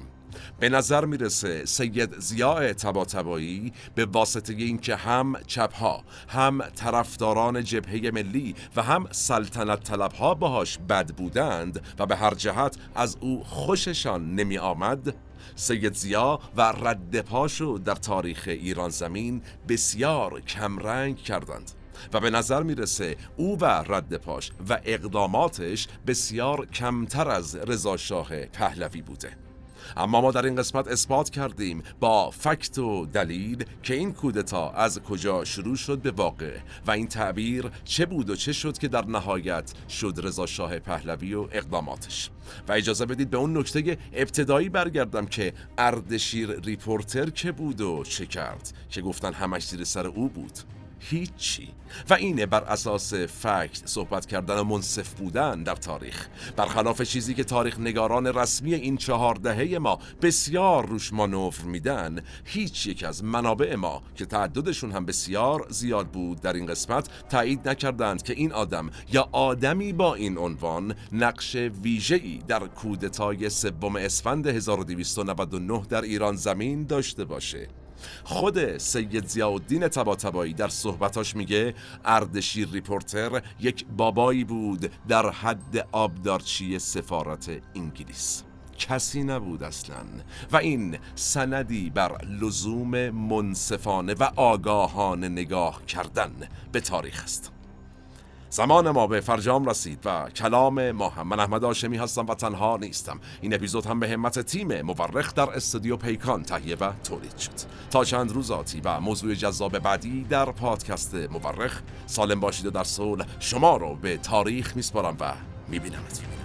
به نظر می‌رسه سید زیاء تبا تبایی به واسطه اینکه هم چپها هم طرفداران جبهه ملی و هم سلطنت طلبها باهاش بد بودند و به هر جهت از او خوششان نمی آمد سید زیا و رد پاشو در تاریخ ایران زمین بسیار کمرنگ کردند. و به نظر می‌رسه او و رد پاش و اقداماتش بسیار کمتر از رضا شاه پهلوی بوده. اما ما در این قسمت اثبات کردیم با فکت و دلیل که این کودتا از کجا شروع شد به واقع و این تعبیر چه بود و چه شد که در نهایت شد رضا شاه پهلوی و اقداماتش. و اجازه بدید به اون نکته ابتدایی برگردم که اردشیر ریپورتر که بود و چه کرد که گفتن همش زیر سر او بود. هیچی. و اینه بر اساس فکت صحبت کردن و منصف بودن در تاریخ. برخلاف چیزی که تاریخ نگاران رسمی این چهار دهه ما بسیار روش مانور میدن هیچ یک از منابع ما که تعددشون هم بسیار زیاد بود در این قسمت تایید نکردند که این آدم یا آدمی با این عنوان نقش ویژه‌ای در کودتای سوم اسفند 1299 در ایران‌زمین داشته باشه. خود سید ضیاءالدین طباطبایی در صحبتاش میگه اردشیر ریپورتر یک بابایی بود در حد آبدارچی سفارت انگلیس. کسی نبود اصلا و این سندی بر لزوم منصفانه و آگاهانه نگاه کردن به تاریخ است. زمان ما به فرجام رسید و کلام ما هم. من احمد هاشمی هستم و تنها نیستم. این اپیزود هم به همت تیم مورخ در استودیو پیکان تهیه و تولید شد. تا چند روزاتی و موضوع جذاب بعدی در پادکست مورخ سالم باشید و در صلح شما رو به تاریخ میسپارم و میبینمت می‌بینم